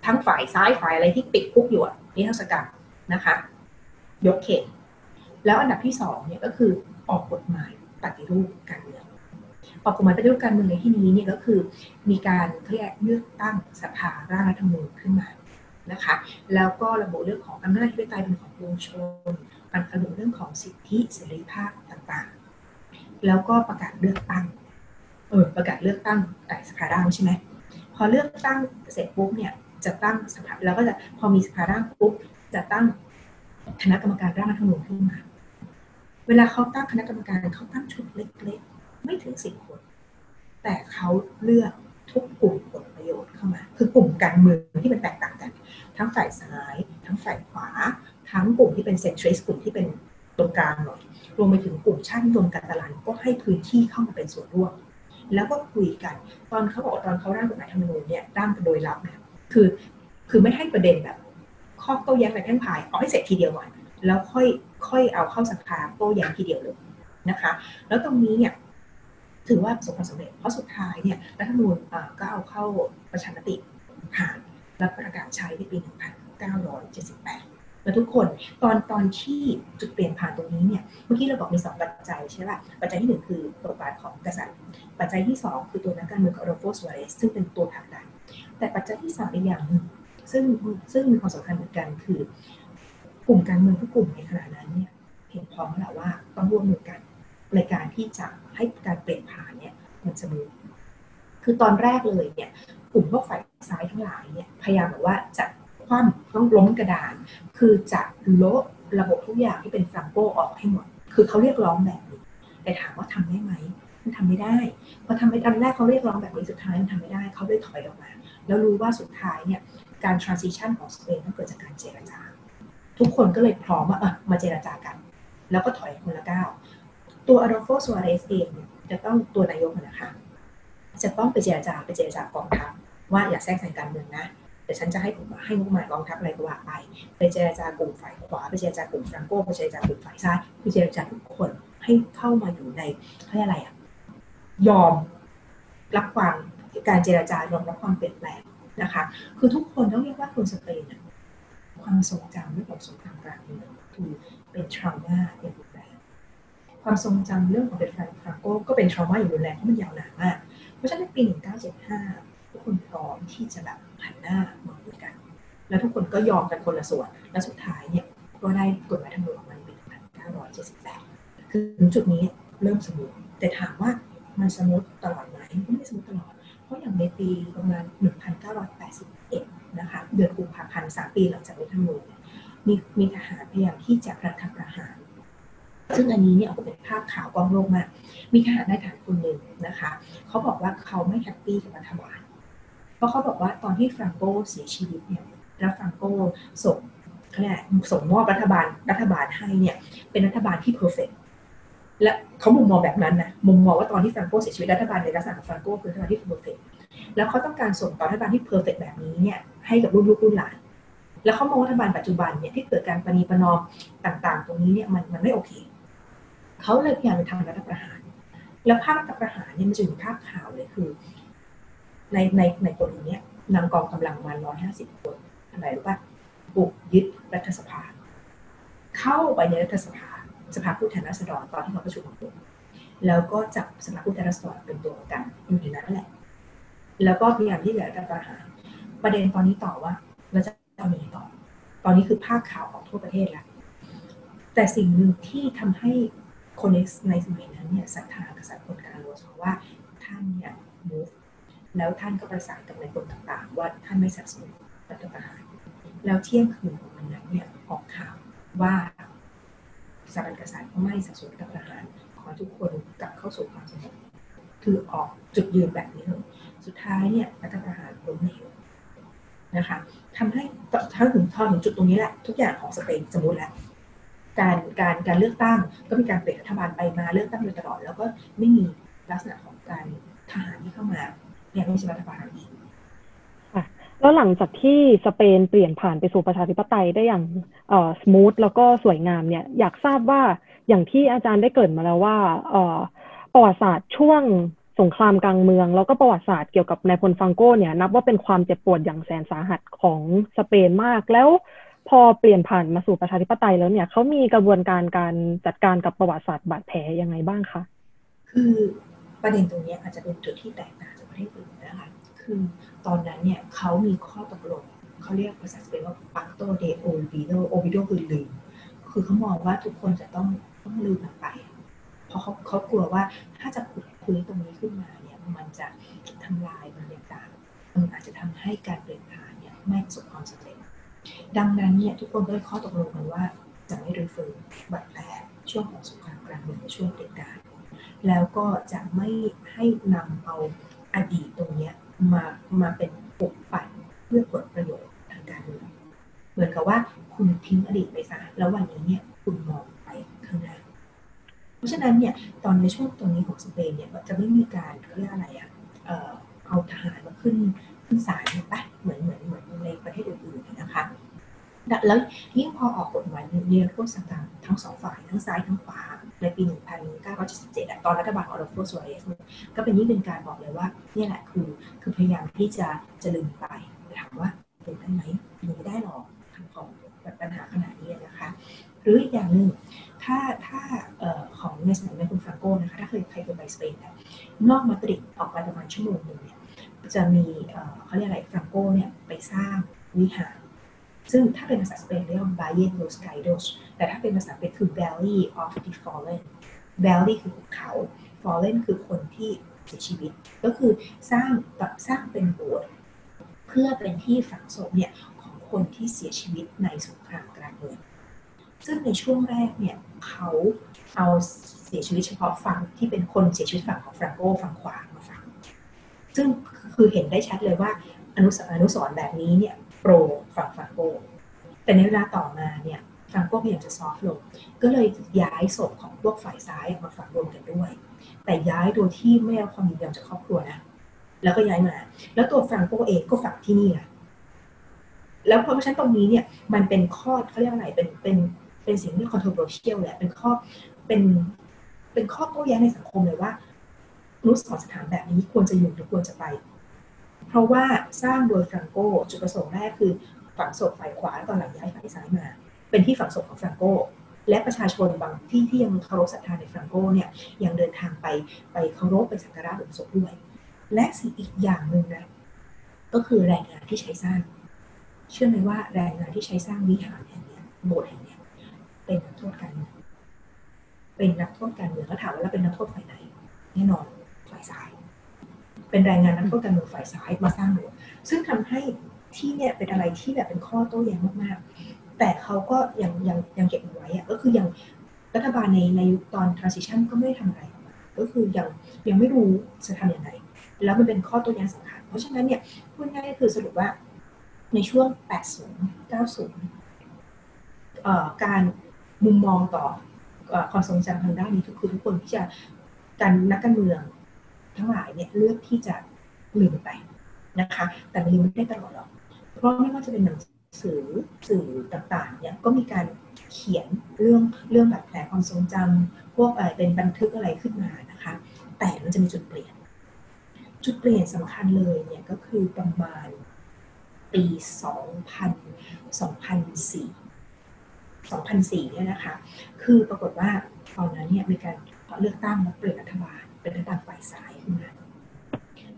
ทั้งฝ่ายซ้ายฝ่ายอะไรที่ติดคุกอยู่นิโทษกรรมนะคะ ยกเขตแล้วอันดับที่สองเนี่ยก็คือออกกฎหมาย ปฏิรูปการเมืองออกกฎหมายปฏิรูปการเมืองในที่นี้เนี่ยก็คือ มีการเรียกเลือกตั้งสภาร่างรัฐธรรมนูญขึ้นมานะคะแล้วก็ระบุเรื่องของอำนาจที่ไตยเป็นของปวงชนการกำหนดเรื่องของสิทธิเสรีภาพต่างๆ แล้วก็ประกาศเลือกตั้งเออประกาศเลือกตั้งแต่สภาร่างใช่ไหมพอเลือกตั้งเสร็จปุ๊บเนี่ยจะตั้งสภาแล้วก็จะพอมีสภาร่างปุ๊บจะตั้งคณะกรรมการร่างรัฐธรรมนูญขึ้นมา เวลาเขาตั้งคณะกรรมการเขาตั้งชุดเล็กๆ ไม่ถึงสิบคน แต่เขาเลือกทุกกลุ่มผลประโยชน์เข้ามา คือกลุ่มการเมืองที่มันแตกต่างกัน ทั้งฝ่ายซ้าย ทั้งฝ่ายขวา ทั้งกลุ่มที่เป็นเซ็นทริสกลุ่มที่เป็นตรงกลางหน่อยรวมไปถึงกลุ่มชาตินิยมการตลาดก็ให้พื้นที่เข้ามาเป็นส่วนร่วม แล้วก็คุยกัน ตอนเขาบอกตอนเขาร่างกฎหมายธรรมนูญเนี่ยร่างโดยลับนะคือคือไม่ให้ประเด็นแบบ ข้อโต้แย้งในแพ่งพายเอาให้เสร็จทีเดียวก่อนแล้วค่อย ค่อยเอาเข้าสภาโต้แย้งทีเดียวเลยนะคะ แล้วตรงนี้เนี่ยถือว่าประสบความสำเร็จเพราะสุดท้ายเนี่ยรัฐธรรมนูญก็เอาเข้าประชามติผ่านและประกาศใช้ในปี 1978 แล้วทุกคนตอนตอนที่จุดเปลี่ยนผ่านตรงนี้เนี่ยเมื่อกี้เราบอกมีสองปัจจัยใช่ป่ะปัจจัยที่หนึ่งคือบทบาทของกษัตริย์ ปัจจัยที่สองคือตัวนักการเมืองโรโฟสวาเรสซึ่งเป็นตัวผลักดันแต่ปัจจัยที่สามอีกอย่างหนึ่งซึ่งซึ่งมีความสำคัญเหมือนกันคือ กลุ่มการเมืองทุกกลุ่มในขณะนั้นเนี่ยเห็นพร้อมแล้วว่าต้องร่วมมือกันในการที่จะให้การเปลี่ยนผ่านเนี่ยมันสมูทคือตอนแรกเลยเนี่ยกลุ่มพวกฝ่ายซ้ายทั้งหลายเนี่ยพยายามแบบว่าจะคว่ำต้องล้มกระดาน คือจะโละระบบทุกอย่างที่เป็นฟรังโกออกให้หมด คือเขาเรียกร้องแบบนี้แต่ถามว่าทำได้ไหมมันทำไม่ได้พอทำไม่อันแรกเขาเรียกร้องแบบนี้สุดท้ายมันทำไม่ได้เขาเลยถอยออกมา แล้วรู้ว่าสุดท้ายเนี่ยการ transition ของสเปนต้องเกิดจากการเจรจา ทุกคนก็เลยพร้อมว่าเออมาเจรจากัน แล้วก็ถอยคนละก้าวตัวอารโฟซัวเรสเองจะต้องตัวนายกนะคะจะต้องไปเจรจาไปเจรจากองทัพว่าอย่าแทรกแซงการเมืองนะเดี๋ยวฉันจะให้ผมให้งบประมาณกองทัพอะไรก็ว่าไปไปเจรจากลุ่มฝ่ายขวาไปเจรจากลุ่มฟรังโกไปเจรจากลุ่มฝ่ายซ้ายไปเจรจาทุกคนให้เข้ามาอยู่ในเขาเรียกอะไรอะยอมรับความการเจรจายอมรับความเปลี่ยนแปลงนะคะ คือทุกคนต้องเรียกว่าคนสเปน ความทรงจำเรื่องของสงครามกลางเมืองคือเป็นทรามาอย่างรุนแรงความทรงจำเรื่องของเดฟรานฟรานโกก็เป็นทรามาอย่างรุนแรงเพราะมันยาวนานมาก เพราะฉะนั้นในปี 1975 ทุกคนพร้อมที่จะแบบหันหน้ามาคุยกัน แล้วทุกคนก็ยอมกันคนละส่วน และสุดท้ายเนี่ยก็ได้กฎหมายรัฐธรรมนูญออกมาในปี 1978 คือถึงจุดนี้เริ่ม smooth แต่ถามว่ามัน smooth ตลอดไหมก็ไม่ smooth ตลอด เพราะอย่างในปีประมาณ 1981 นะคะเดือนกุมภาพันธ์3ปีหลังจากรัฐธรรมนูญมีมีทหารพยายามที่จะรัฐประหาร ซึ่งอันนี้เนี่ยออกเป็นภาพข่าวก้องโลกมาก มีทหารนายทหารคนหนึ่งนะคะเขาบอกว่าเขาไม่ happy กับรัฐบาลเพราะเขาบอกว่าตอนที่ฟรังโกเสียชีวิตเนี่ยแล้วฟรังโกส่งเขาเรียกส่งมอบรัฐบาลรัฐบาลให้เนี่ยเป็นรัฐบาลที่ perfect และเขามุมมองแบบนั้นนะมุมมองว่าตอนที่ฟรังโกเสียชีวิตรัฐบาลในลักษณะของฟรังโกคือรัฐบาลที่ perfect แล้วเขาต้องการส่งต่อรัฐบาลที่ perfect แบบนี้เนี่ยให้กับรุ่นลูกรุ่นหลาน แล้วเขามองรัฐบาลปัจจุบันเนี่ยที่เกิดการประนีประนอมต่าง ๆ ตรงนี้เนี่ยมันมันไม่โอเค เขาเลยพยายามไปทำรัฐประหาร แล้วภาพรัฐประหารเนี่ยมันจะมีภาพข่าวเลยคือ ในในในกฎนี้นำกองกำลังมาร้อยห้าสิบคนทำไมรู้ป่ะบุกยึดรัฐสภา เข้าไปในรัฐสภาสภาผู้แทนราษฎรตอนที่เขาประชุมกันแล้วก็จับสภาผู้แทนราษฎรเป็นตัวประกันอยู่ในนั้นแหละ แล้วก็พยายามที่จะรัฐประหาร ประเด็นตอนนี้ต่อว่าเราจะเอาหนีต่อ ตอนนี้คือภาพข่าวของทั่วประเทศแล้ว แต่สิ่งหนึ่งที่ทำให้คนในในสมัยนั้นเนี่ยศรัทธากษัตริย์คนกาโลสเพราะว่าท่านเนี่ย move แล้วท่านก็ประสานกับในายพลต่างๆ ว่าท่านไม่สนับสนุนรัฐประหาร แล้วเที่ยงคืนของวันนั้นเนี่ยออกข่าวว่าสถาบันกษัตริย์ไม่สนับสนุนรัฐประหาร ขอทุกคนกลับเข้าสู่ความสงบคือออกจุดยืนแบบนี้เลย สุดท้ายเนี่ยรัฐประหารล้มเหลวนะคะทำให้ถ้าถึงทอถึงจุดตรงนี้แหละทุกอย่างของสเปนสมมติแล้วการการการเลือกตั้งก็มีการเปลี่ยนรัฐบาลไปมาเลือกตั้งโดยตลอด แล้วก็ไม่มีลักษณะของการทหารที่เข้ามาเนี่ยไม่ใช่รัฐบาลอีกแล้วหลังจากที่สเปนเปลี่ยนผ่านไปสู่ประชาธิปไตยได้อย่างอ่อสมูทแล้วก็สวยงามเนี่ยอยากทราบว่าอย่างที่อาจารย์ได้เกิดมาแล้วว่าประวัติศาสตร์ช่วง สงครามกลางเมือง แล้วก็ประวัติศาสตร์เกี่ยวกับนายพลฟรังโกเนี่ยนับว่าเป็นความเจ็บปวดอย่างแสนสาหัสของสเปนมาก แล้วพอเปลี่ยนผ่านมาสู่ประชาธิปไตยแล้วเนี่ยเขามีกระบวนการการจัดการกับประวัติศาสตร์บาดแผลยังไงบ้างคะคือประเด็นตรงนี้อาจจะเป็นจุดที่แตกต่างจากประเทศอื่นนะคะคือตอนนั้นเนี่ยเขามีข้อตกลงเขาเรียกภาษาสเปนว่า Pacto de Olvido Olvido คือลืมคือเขามองว่าทุกคนจะต้องต้องลืมมันไป เพราะเขาเขากลัวว่าถ้าจะขุด คุยตรงนี้ขึ้นมาเนี่ยมันจะทำลายบรรยากาศมันอาจจะทำให้การเปลี่ยนผ่านเนี่ยไม่ประสบความสำเร็จ ดังนั้นเนี่ยทุกคนก็เลยข้อตกลงกันว่าจะไม่รื้อฟื้นบัตรแผลช่วงของสงครามกลางเมืองช่วงเปลี่ยนการแล้วก็จะไม่ให้นำเอาอดีตตรงนี้มามาเป็นปกปัดเพื่อผลประโยชน์ทางการเมืองเหมือนกับว่าคุณทิ้งอดีตไปซะแล้ววันนี้เนี่ยคุณมองไปข้างหน้า เพราะฉะนั้นเนี่ยตอนในช่วงตรงนี้ของสเปนเนี่ยจะไม่มีการเรียกอะไรอะเอาทหารมาขึ้นขึ้นศาลปะเหมือนเหมือนเหมือนในประเทศอื่นๆนะคะแล้วยิ่งพอออกกฎหมายเนียโทษต่างทั้งสองฝ่ายทั้งซ้ายทั้งขวาในปี 1977 ตอนรัฐบาลออร์โฟสวเรสก็เป็นยิ่งเป็นการบอกเลยว่านี่แหละคือคือพยายามที่จะจะลืมไปถามว่าเป็นได้ไหมลืมไม่ได้หรอกทางของปัญหาขนาดนี้นะคะ หรืออีกอย่างหนึ่ง ถ้าถ้าของในสมัยในคุณฟรังโกนะคะ ถ้าเคยใครเคยไปสเปนนะนอกมาดริดออกไปประมาณชั่วโมงหนึ่งเนี่ยจะมีเขาเรียกอะไรฟรังโกเนี่ยไปสร้างวิหารซึ่งถ้าเป็นภาษาสเปนเรียกว่า Valle de los Caídos แต่ถ้าเป็นภาษาอังกฤษคือ Valley of the Fallen Valley คือภูเขา Fallen คือคนที่เสียชีวิต ก็คือสร้างสร้างเป็นโบสถ์เพื่อเป็นที่ฝังศพเนี่ยของคนที่เสียชีวิตในสงครามกลางเมือง ซึ่งในช่วงแรกเนี่ยเขาเอาเสียชีวิตเฉพาะฝั่งที่เป็นคนเสียชีวิตฝั่งของฟรังโกฝั่งขวามาฝังซึ่งคือเห็นได้ชัดเลยว่าอนุสอนุสรแบบนี้เนี่ยโปรฝั่งฟรังโก แต่ในเวลาต่อมาเนี่ยฟรังโกพยายามจะซอฟลง ก็เลยย้ายศพของพวกฝ่ายซ้ายมาฝังรวมกันด้วย แต่ย้ายโดยที่ไม่เอาความยินยอมจากครอบครัวนะแล้วก็ย้ายมา แล้วตัวฟรังโกเองก็ฝังที่นี่นะแล้วเพราะฉะนั้นตรงนี้เนี่ยมันเป็นข้อเขาเรียกอะไรเป็นเป็น เป็นสิ่งที่ controversial แหละเป็นข้อเป็นเป็นข้อโต้แย้งในสังคมเลยว่านุสรสถานแบบนี้ควรจะอยู่หรือควรจะไป เพราะว่าสร้างโดยฟรังโกจุดประสงค์แรกคือฝังศพฝ่ายขวาตอนหลังย้ายฝ่ายซ้ายมา เป็นที่ฝังศพของฟรังโกและประชาชนบางที่ที่ยังเคารพศรัทธาในฟรังโกเนี่ยยังเดินทางไปไปเคารพไปสักการะหลุมศพด้วย และสิ่งอีกอย่างหนึ่งนะก็คือแรงงานที่ใช้สร้าง เชื่อไหมว่าแรงงานที่ใช้สร้างวิหารแห่งนี้โบสถ์แห่งนี้ เป็นนักโทษการเมืองเป็นนักโทษการเมืองแล้วถามว่าเราเป็นนักโทษฝ่ายไหน แน่นอนฝ่ายซ้าย เป็นแรงงานนักโทษการเมืองฝ่ายซ้ายมาสร้างรั้วซึ่งทำให้ที่เนี่ยเป็นอะไรที่แบบเป็นข้อโต้แย้งมากๆ แต่เขาก็ยังยังยังเก็บไว้อะก็คือยังรัฐบาลในในยุคตอน transition ก็ไม่ได้ทำอะไร ก็คือยังยังไม่รู้จะทำอย่างไร แล้วมันเป็นข้อโต้แย้งสำคัญ เพราะฉะนั้นเนี่ยพูดง่ายๆคือสรุปว่าในช่วง 80 90 การ มุมมองต่อความทรงจำทางด้านนี้ทุกคือทุกคนที่จะการนักการเมืองทั้งหลายเนี่ยเลือกที่จะลืมไปนะคะ แต่ลืมไม่ได้ตลอดหรอกเพราะไม่ว่าจะเป็นหนังสือสื่อต่างๆเนี่ยก็มีการเขียนเรื่องเรื่องแบบแผลความทรงจำพวกอะไรเป็นบันทึกอะไรขึ้นมานะคะ แต่มันจะมีจุดเปลี่ยน จุดเปลี่ยนสำคัญเลยเนี่ยก็คือประมาณปี 2000 2004 2004เนี่ยนะคะ คือปรากฏว่าตอนนั้นเนี่ยมีการเลือกตั้งและเปลี่ยนรัฐบาลเป็นรัฐบาลฝ่ายซ้ายขึ้นมา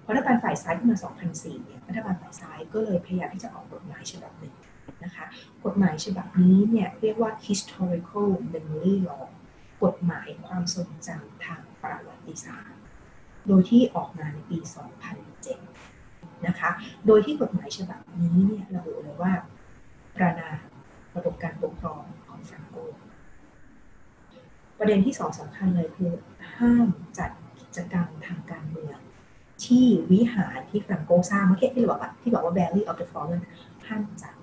พอรัฐบาลฝ่ายซ้ายขึ้นมา 2004เนี่ยรัฐบาลฝ่ายซ้ายก็เลยพยายามที่จะออกกฎหมายฉบับหนึ่งนะคะกฎหมายฉบับนี้เนี่ยเรียกว่า historical memory law กฎหมายความทรงจำทางประวัติศาสตร์ โดยที่ออกมาในปี 2007 นะคะ โดยที่กฎหมายฉบับนี้เนี่ยระบุเลยว่าประนามระบบการปกครอง ของสังโกประเด็นที่สองสำคัญเลยคือห้ามจัดกิจกรรมทางการเมือง ที่วิหารที่ฟรังโกสร้างเมื่อกี้ที่เราบอกว่าที่บอกว่า Valley of the Fallen ห้ามจัด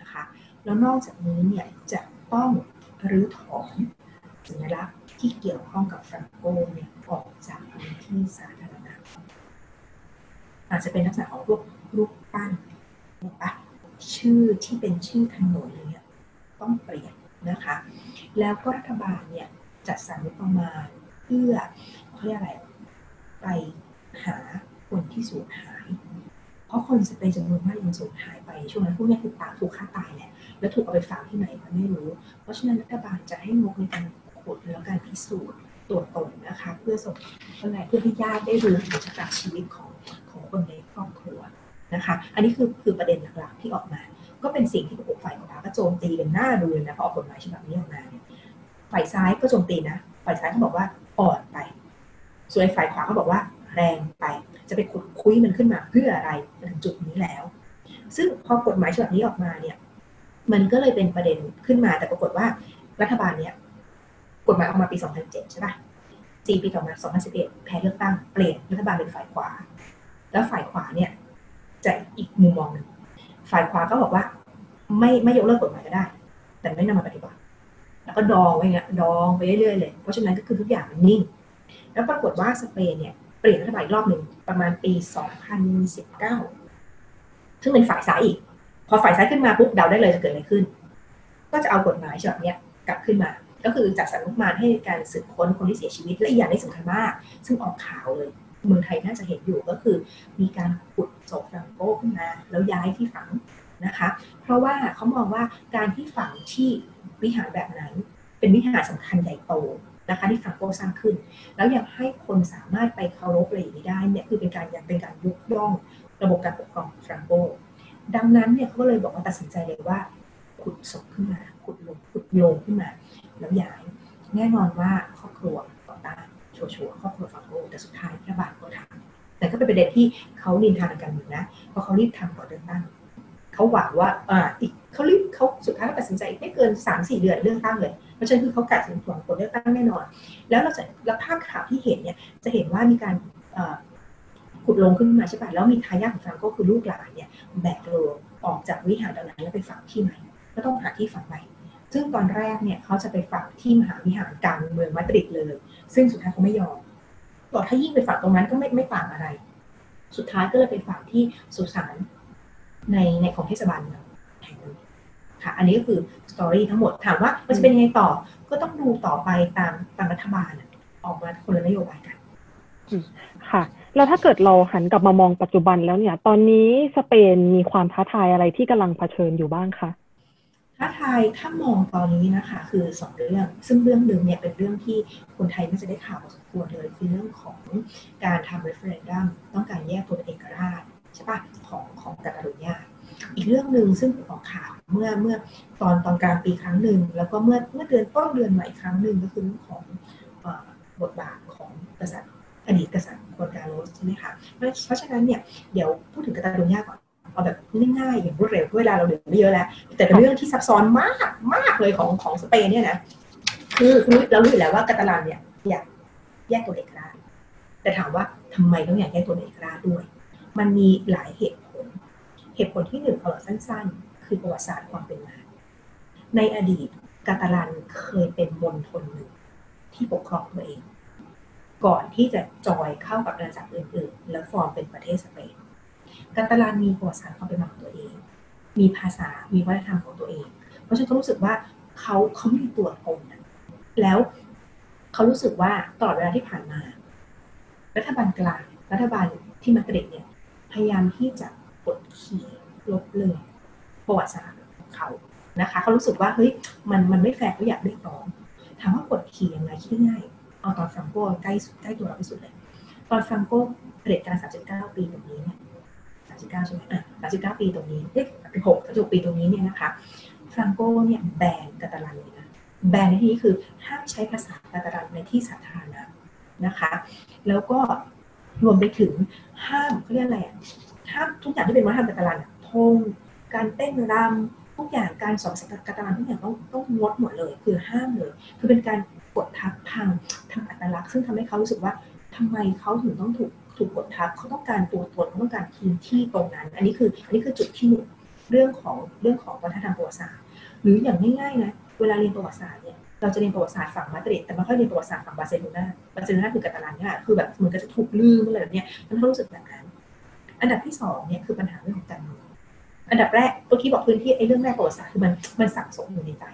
นะคะแล้วนอกจากนี้เนี่ยจะต้องรื้อถอนสัญลักษณ์ที่เกี่ยวข้องกับฟรังโกเนี่ยออกจากพื้นที่สาธารณะอาจจะเป็นลักษณะของรูปรูปปั้นปะชื่อที่เป็นชื่อถนนเนี่ยต้องเปลี่ยน นะคะ แล้วก็รัฐบาลเนี่ยจัดสรรงบประมาณเพื่อเขาเรียกอะไรไปหาคนที่สูญหาย เพราะคนสเปนจำนวนมากยังสูญหายไปช่วงนั้นพวกนี้ถูกตาถูกฆ่าตายแหละแล้วถูกเอาไปฝังที่ไหนก็ไม่รู้ เพราะฉะนั้นรัฐบาลจะให้งบในการขุดแล้วการพิสูจน์ตัวตนนะคะ เพื่อส่งอะไรเพื่อให้ญาติได้รู้ถึงชะตาชีวิตของของคนในครอบครัวนะคะ อันนี้คือคือประเด็นหลักๆที่ออกมา ก็เป็นสิ่งที่ฝ่ายขวาก็โจมตีกันหน้าดูเลยนะพอออกกฎหมายฉบับนี้ออกมาเนี่ยฝ่ายซ้ายก็โจมตีนะฝ่ายซ้ายเขาบอกว่าอ่อนไป ส่วนฝ่ายขวาเขาบอกว่า แรงไปจะไปขุดคุยมันขึ้นมาเพื่ออะไรถึงจุดนี้แล้ว ซึ่งพอกฎหมายฉบับนี้ออกมาเนี่ยมันก็เลยเป็นประเด็นขึ้นมาแต่ปรากฏว่ารัฐบาลเนี่ยกฎหมายออกมาปี 2007 ใช่ป่ะสี่ปีต่อมา 2011 แพ้เลือกตั้งเปลี่ยนรัฐบาลเป็นฝ่ายขวา แล้วฝ่ายขวาเนี่ยจะอีกมุมมองหนึ่ง ฝ่ายขวาก็บอกว่า ไม่ไม่ยกเลิกกฎหมายก็ได้ แต่ไม่นำมาปฏิบัติ แล้วก็ดองไว้เงี้ยดองไปเรื่อยๆเลย เพราะฉะนั้นก็คือทุกอย่างมันนิ่ง แล้วปรากฏว่าสเปนเนี่ยเปลี่ยนรัฐบาลรอบหนึ่งประมาณปี 2019 ซึ่งเป็นฝ่ายซ้ายอีก พอฝ่ายซ้ายขึ้นมาปุ๊บเดาได้เลยจะเกิดอะไรขึ้น ก็จะเอากฎหมายฉบับนี้กลับขึ้นมา ก็คือจัดสรรงบประมาณให้การสืบค้นคนที่เสียชีวิตและอีกอย่างที่สำคัญมาก ซึ่งออกข่าวเลย เมืองไทยน่าจะเห็นอยู่ก็คือ มีการขุดศพฟรังโกขึ้นมาแล้วย้ายที่ฝังนะคะ เพราะว่าเขามองว่าการที่ฝังที่วิหารแบบนั้น เป็นวิหารสำคัญใหญ่โตนะคะที่ฟรังโกสร้างขึ้น แล้วยังให้คนสามารถไปเคารพอะไรอย่างนี้ได้เนี่ยคือเป็นการยังเป็นการยกย่องระบบการปกครองฟรังโกดังนั้นเนี่ยเขาก็เลยบอกว่าตัดสินใจเลยว่า ขุดศพขึ้นมา ขุดลงขุดโยงขึ้นมา แล้วย้าย แน่นอนว่าครอบครัว ชัวร์ๆครอบครัวฟรังโกแต่สุดท้ายรัฐบาลก็ทำแต่ก็เป็นประเด็นที่เขานินทากันอยู่นะเพราะเขารีบทำก่อนเลือกตั้งเขาหวังว่าอ่าอีกเขารีบเขาสุดท้ายตัดสินใจไม่เกินสามสี่เดือนเลือกตั้งเลยเพราะฉะนั้นคือเขากัดสินหวังผลเลือกตั้งแน่นอน แล้วเราจะแล้วภาพข่าวที่เห็นเนี่ยจะเห็นว่ามีการขุดลงขึ้นมาใช่ป่ะแล้วมีทายาทของฟรังโกคือลูกหลานเนี่ยแบกโลงออกจากวิหารตรงนั้นแล้วไปฝังที่ใหม่ก็ต้องหาที่ฝังใหม่ซึ่งตอนแรกเนี่ยเขาจะไปฝังที่มหาวิหารกลางเมืองมาดริดเลย ซึ่งสุดท้ายเขาไม่ยอมบอกถ้ายิ่งไปฝังตรงนั้นก็ไม่ไม่ต่างอะไร สุดท้ายก็เลยไปฝังที่สุสานในในของเทศบาลเมืองแห่งนี้ค่ะ อันนี้ก็คือสตอรี่ทั้งหมดถามว่ามันจะเป็นยังไงต่อ ก็ต้องดูต่อไปตามตามรัฐบาลออกมาคนละนโยบายกัน ค่ะ แล้วถ้าเกิดเราหันกลับมามองปัจจุบันแล้วเนี่ย ตอนนี้สเปนมีความท้าทายอะไรที่กำลังเผชิญอยู่บ้างคะ ท้าทายถ้ามองตอนนี้นะคะ คือสองเรื่อง ซึ่งเรื่องหนึ่งเนี่ยเป็นเรื่องที่คนไทยน่าจะได้ข่าวพอสมควรเลยคือเรื่องของการทำ referendum ต้องการแยกตัวเอกราชใช่ปะของของกาตาลุญาอีกเรื่องหนึ่งซึ่งออกข่าวเมื่อเมื่อตอนตอนกลางปีครั้งหนึ่งแล้วก็เมื่อเมื่อเดือนต้นเดือนใหม่ครั้งหนึ่งก็คือเรื่องของบทบาทของกษัตริย์อดีตกษัตริย์โคกาโรสใช่ไหมคะเพราะฉะนั้นเนี่ยเดี๋ยวพูดถึงกาตาลุญาก่อน เอาแบบง่ายๆอย่างรวดเร็วเวลาเราเหลือไม่เยอะแล้ว แต่เป็นเรื่องที่ซับซ้อนมากมากเลยของของสเปนเนี่ยนะคือเรารู้อยู่แล้วว่ากาตาลันเนี่ยอยากแยกตัวเอกราชแต่ถามว่าทำไมต้องอยากแยกตัวเอกราชด้วย มันมีหลายเหตุผล เหตุผลที่หนึ่งเอาสั้น ๆ คือประวัติศาสตร์ความเป็นมาในอดีตกาตาลันเคยเป็นมณฑลหนึ่งที่ปกครองตัวเอง ก่อนที่จะจอยเข้ากับอาณาจักรอื่นๆ แล้วฟอร์มเป็นประเทศสเปน กาตาลานมีประวัติศาสตร์ความเป็นมาของตัวเอง มีภาษา มีวัฒนธรรมของตัวเอง เพราะฉะนั้นเขารู้สึกว่าเขาเขาไม่มีตัวตนแล้วเขารู้สึกว่าตลอดเวลาที่ผ่านมา รัฐบาลกลาง รัฐบาลที่มาดริดเนี่ย พยายามที่จะกดขี่ลบเลือนประวัติศาสตร์ของเขา นะคะ เขารู้สึกว่าเฮ้ย มัน มันไม่แฟร์เขาอยากเรียกร้อง ถามว่ากดขี่ยังไงคิดง่ายเอาตอนฟรังโกใกล้ใกล้ตัวเราที่สุดเลย ตอนฟรังโกเผด็จการ 39 ปีตรงนี้เนี่ย 39ใช่ไหมอะ39 ปีตรงนี้เอ๊ะ6 36ปีตรงนี้เนี่ยนะคะฟรังโกเนี่ยแบนกาตาลันเลยนะแบนในที่นี้คือห้ามใช้ภาษากาตาลันในที่สาธารณะนะคะ แล้วก็รวมไปถึงห้ามเขาเรียกอะไรอะห้ามทุกอย่างที่เป็นวัฒนธรรมกาตาลันธงการเต้นรำทุกอย่างการสอนภาษากาตาลันทุกอย่างต้องต้องงดหมดเลย คือห้ามเลย คือเป็นการกดทับทางทางอัตลักษณ์ ซึ่งทำให้เขารู้สึกว่าทำไมเขาถึงต้องถูก ถูกกดทับเขาต้องการตัวตนเขาต้องการพื้นที่ตรงนั้น อันนี้คืออันนี้คือจุดที่หนึ่งเรื่องของเรื่องของวัฒนธรรมประวัติศาสตร์ หรืออย่างง่ายๆนะเวลาเรียนประวัติศาสตร์เนี่ยเราจะเรียนประวัติศาสตร์ฝั่งมาดริดแต่ไม่ค่อยเรียนประวัติศาสตร์ฝั่งบาร์เซโลนาบาร์เซโลนาคือกาตาลันเนี่ยคือแบบเหมือนกับจะถูกลืมอะไรแบบเนี้ยมันเขารู้สึกแบบนั้นอันดับที่สองเนี่ยคือปัญหาเรื่องของการเมืองอันดับแรกตัวที่บอกพื้นที่ไอ้เรื่องแรกประวัติศาสตร์คือมันมันสับสนอยู่ในใจ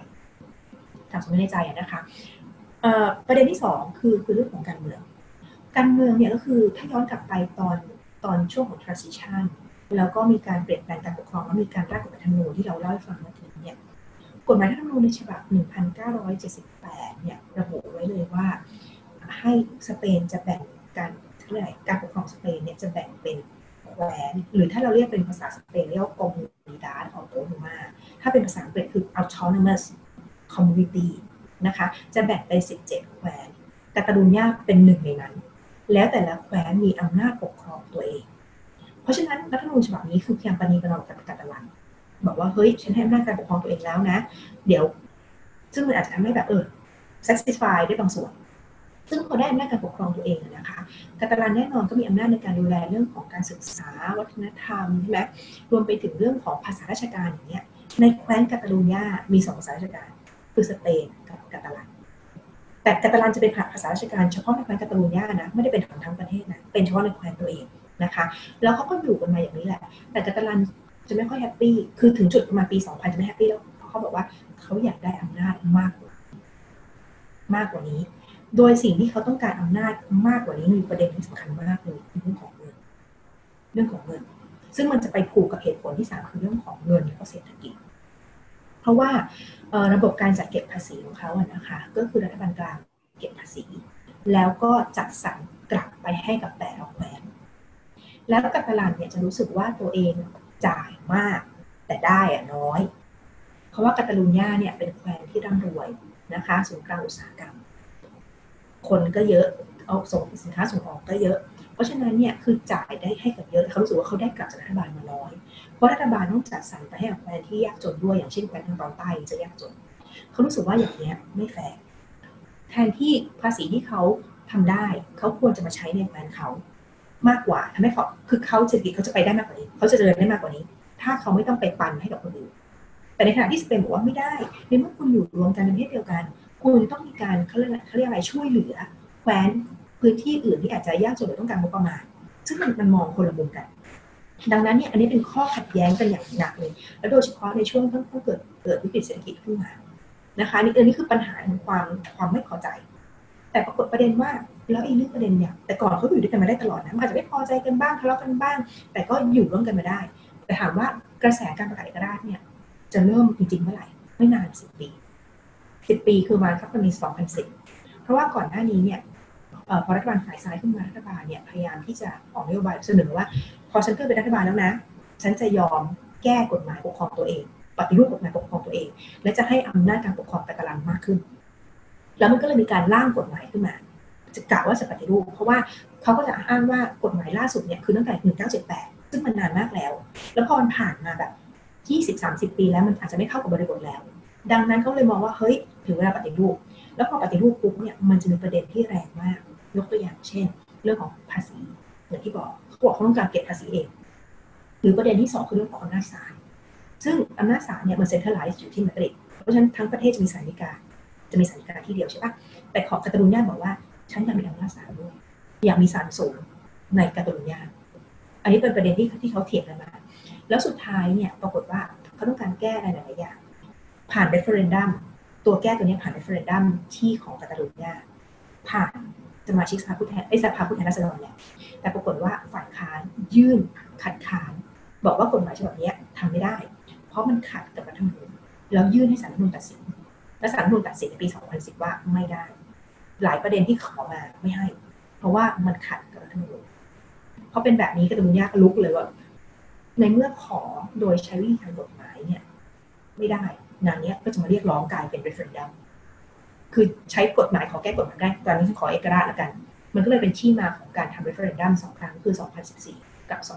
สับสนในใจอะนะคะประเด็นที่สองคือคือเรื่องของการเมือง การเมืองเนี่ยก็คือถ้าย้อนกลับไปตอนตอนช่วงของ transition แล้วก็มีการเปลี่ยนแปลงการปกครองแล้วมีการร่างกฎหมายธรรมนูญที่เราเล่าให้ฟังเมื่อกี้เนี่ยกฎหมายธรรมนูญในฉบับ 1978 เนี่ยระบุไว้เลยว่า ให้สเปนจะแบ่งการเรียกการปกครองสเปนเนี่ยจะแบ่งเป็นแคว้นหรือถ้าเราเรียกเป็นภาษาสเปนเรียกว่ากอมูนิดาดออโตโนมาถ้าเป็นภาษาอังกฤษคือ autonomous community นะคะ จะแบ่งเป็น 17 แคว้นกาตาลูญาเป็นหนึ่งในนั้น แล้วแต่ละแคว้นมีอำนาจปกครองตัวเอง เพราะฉะนั้นรัฐธรรมนูญฉบับนี้คือพยายามปณีประนอมกับกาตาลันบอกว่าเฮ้ยฉันให้อำนาจการปกครองตัวเองแล้วนะ เดี๋ยว ซึ่งมันอาจจะทำให้แบบเออ satisfy ได้บางส่วน ซึ่งพอได้อำนาจการปกครองตัวเองนะคะกาตาลันแน่นอนก็มีอำนาจในการดูแลเรื่องของการศึกษาวัฒนธรรมใช่ไหมรวมไปถึงเรื่องของภาษาราชการอย่างเงี้ยในแคว้นกาตาลูญามีสองภาษาราชการคือสเปนกับกาตาลัน แต่กาตาลันจะเป็นภาษาราชการเฉพาะในแคว้นกาตาลูญานะไม่ได้เป็นของทั้งประเทศนะเป็นเฉพาะในแคว้นตัวเองนะคะ แล้วเขาก็อยู่กันมาอย่างนี้แหละ แต่กาตาลันจะไม่ค่อย happy คือถึงจุดประมาณปี 2000 จะไม่ happy แล้วเขาบอกว่าเขาอยากได้อำนาจมากกว่ามากกว่านี้ โดยสิ่งที่เขาต้องการอำนาจมากกว่านี้มีประเด็นที่สำคัญมากเลยเรื่องของเงิน เรื่องของเงิน ซึ่งมันจะไปผูกกับเหตุผลที่สามคือเรื่องของเงินและเศรษฐกิจ เพราะว่าระบบการจัดเก็บภาษีของเขาอะนะคะ ก็คือรัฐบาลกลางเก็บภาษี แล้วก็จัดสรรกลับไปให้กับแต่ละแคว้นแล้วกัตาลันเนี่ยจะรู้สึกว่าตัวเองจ่ายมาก แต่ได้อะน้อย เพราะว่ากาตาลูญาเนี่ยเป็นแคว้นที่ร่ำรวยนะคะศูนย์กลางอุตสาหกรรม คนก็เยอะเอาส่งสินค้าส่งออกก็เยอะ เพราะฉะนั้นเนี่ยคือจ่ายได้ให้กับเยอะเขารู้สึกว่าเขาได้กลับจากรัฐบาลมาน้อย ราะรัฐบาลต้องจัดสรรไปให้กับแคว้นที่ยากจนด้วยอย่างเช่นแคว้นทางตอนใต้จะยากจนเขารู้สึกว่าอย่างนี้ไม่แฟร์แทนที่ภาษีที่เขาทำได้เขาควรจะมาใช้ในแคว้นเขามากกว่าทำให้เขาคือเขาเศรษฐกิจเขาจะไปได้มากกว่านี้เขาจะเจริญได้มากกว่านี้ ถ้าเขาไม่ต้องไปปันให้กับคนอื่นแต่ในขณะที่สเปนบอกว่าไม่ได้ในเมื่อคุณอยู่รวมกันในประเทศเดียวกัน คุณต้องมีการเขาเรียกเขาเรียกอะไรช่วยเหลือแคว้นพื้นที่อื่นที่อาจจะยากจนหรือต้องการงบประมาณ ซึ่งมันมันมองคนละมุมกัน ดังนั้นเนี่ยอันนี้เป็นข้อขัดแย้งกันอย่างหนักเลย แล้วโดยเฉพาะในช่วงเพิ่งเกิดเกิดวิกฤตเศรษฐกิจขึ้นมานะคะนี่อันนี้คือปัญหาของความความไม่พอใจ แต่ปรากฏประเด็นว่าแล้วไอ้เรื่องประเด็นเนี่ยแต่ก่อนเขาอยู่ด้วยกันมาได้ตลอดนะอาจจะไม่พอใจกันบ้างทะเลาะกันบ้าง แต่ก็อยู่ร่วมกันมาได้ แต่ถามว่ากระแสการประกาศเอกราชเนี่ยจะเริ่มจริงๆเมื่อไหร่ไม่นานสิบปีสิบปีคือมาครับปีสองพันสิบเพราะว่าก่อนหน้านี้เนี่ยพอรัฐบาลฝ่ายซ้ายขึ้นมารัฐบาลเนี่ยพยายามที่จะออกนโยบายเสนอว่า พอฉันขึ้นเป็นรัฐบาลแล้วนะ ฉันจะยอมแก้กฎหมายปกครองตัวเอง ปฏิรูปกฎหมายปกครองตัวเอง และจะให้อำนาจการปกครองแต่กำลังมากขึ้น แล้วมันก็เลยมีการร่างกฎหมายขึ้นมาจะกะว่าจะปฏิรูป เพราะว่าเขาก็จะอ้างว่ากฎหมายล่าสุดเนี่ยคือตั้งแต่ 1978 ซึ่งมันนานมากแล้ว แล้วพอมันผ่านมาแบบ20-30 ปีแล้วมันอาจจะไม่เข้ากับบริบทแล้ว ดังนั้นเขาเลยมองว่าเฮ้ยถึงเวลาปฏิรูป แล้วพอปฏิรูปปุ๊บเนี่ยมันจะมีประเด็นที่แรงมาก ยกตัวอย่างเช่น เรื่องของภาษี อย่างที่บอกเขาบอกเขาต้องการเก็บภาษีเอง หรือประเด็นที่สองคือเรื่องของอำนาจศาลซึ่งอำนาจศาลเนี่ยมันเซ็นทรัลไลซ์อยู่ที่มาดริดเพราะฉะนั้นทั้งประเทศจะมีศาลฎีกา จะมีศาลฎีกาที่เดียวใช่ปะแต่ของกาตาลูญาบอกว่าฉันอยากมีอำนาจศาลด้วยอยากมีศาลสูงในกาตาลูญาอันนี้เป็นประเด็นที่ที่เขาเถียงกันมา แล้วสุดท้ายเนี่ยปรากฏว่าเขาต้องการแก้อะไรหลายอย่าง ผ่าน referendum ตัวแก้ตัวนี้ผ่าน referendum ที่ของกาตาลูญาผ่าน สมาชิกสภาผู้แทนไอ้สภาผู้แทนราษฎรเนี่ยแต่ปรากฏว่าฝ่ายค้านยื่นคัดค้าน บอกว่ากฎหมายฉบับนี้ทำไม่ได้ เพราะมันขัดกับรัฐธรรมนูญแล้วยื่นให้ศาลรัฐธรรมนูญตัดสิน และศาลรัฐธรรมนูญตัดสินในปี 2010 ว่าไม่ได้ หลายประเด็นที่ขอมาไม่ให้ เพราะว่ามันขัดกับรัฐธรรมนูญเพราะเป็นแบบนี้ก็จะมันยากลุกเลยว่า ในเมื่อขอโดยใช้วิธีทางกฎหมายเนี่ย ไม่ได้งานนี้ก็จะมาเรียกร้องกลายเป็น referendum คือใช้กฎหมายขอแก้กฎหมายได้ ตอนนี้ฉันขอเอกราชแล้วกัน มันก็เลยเป็นที่มาของการทำ referendum สองครั้งคือ 2014 กับ 2017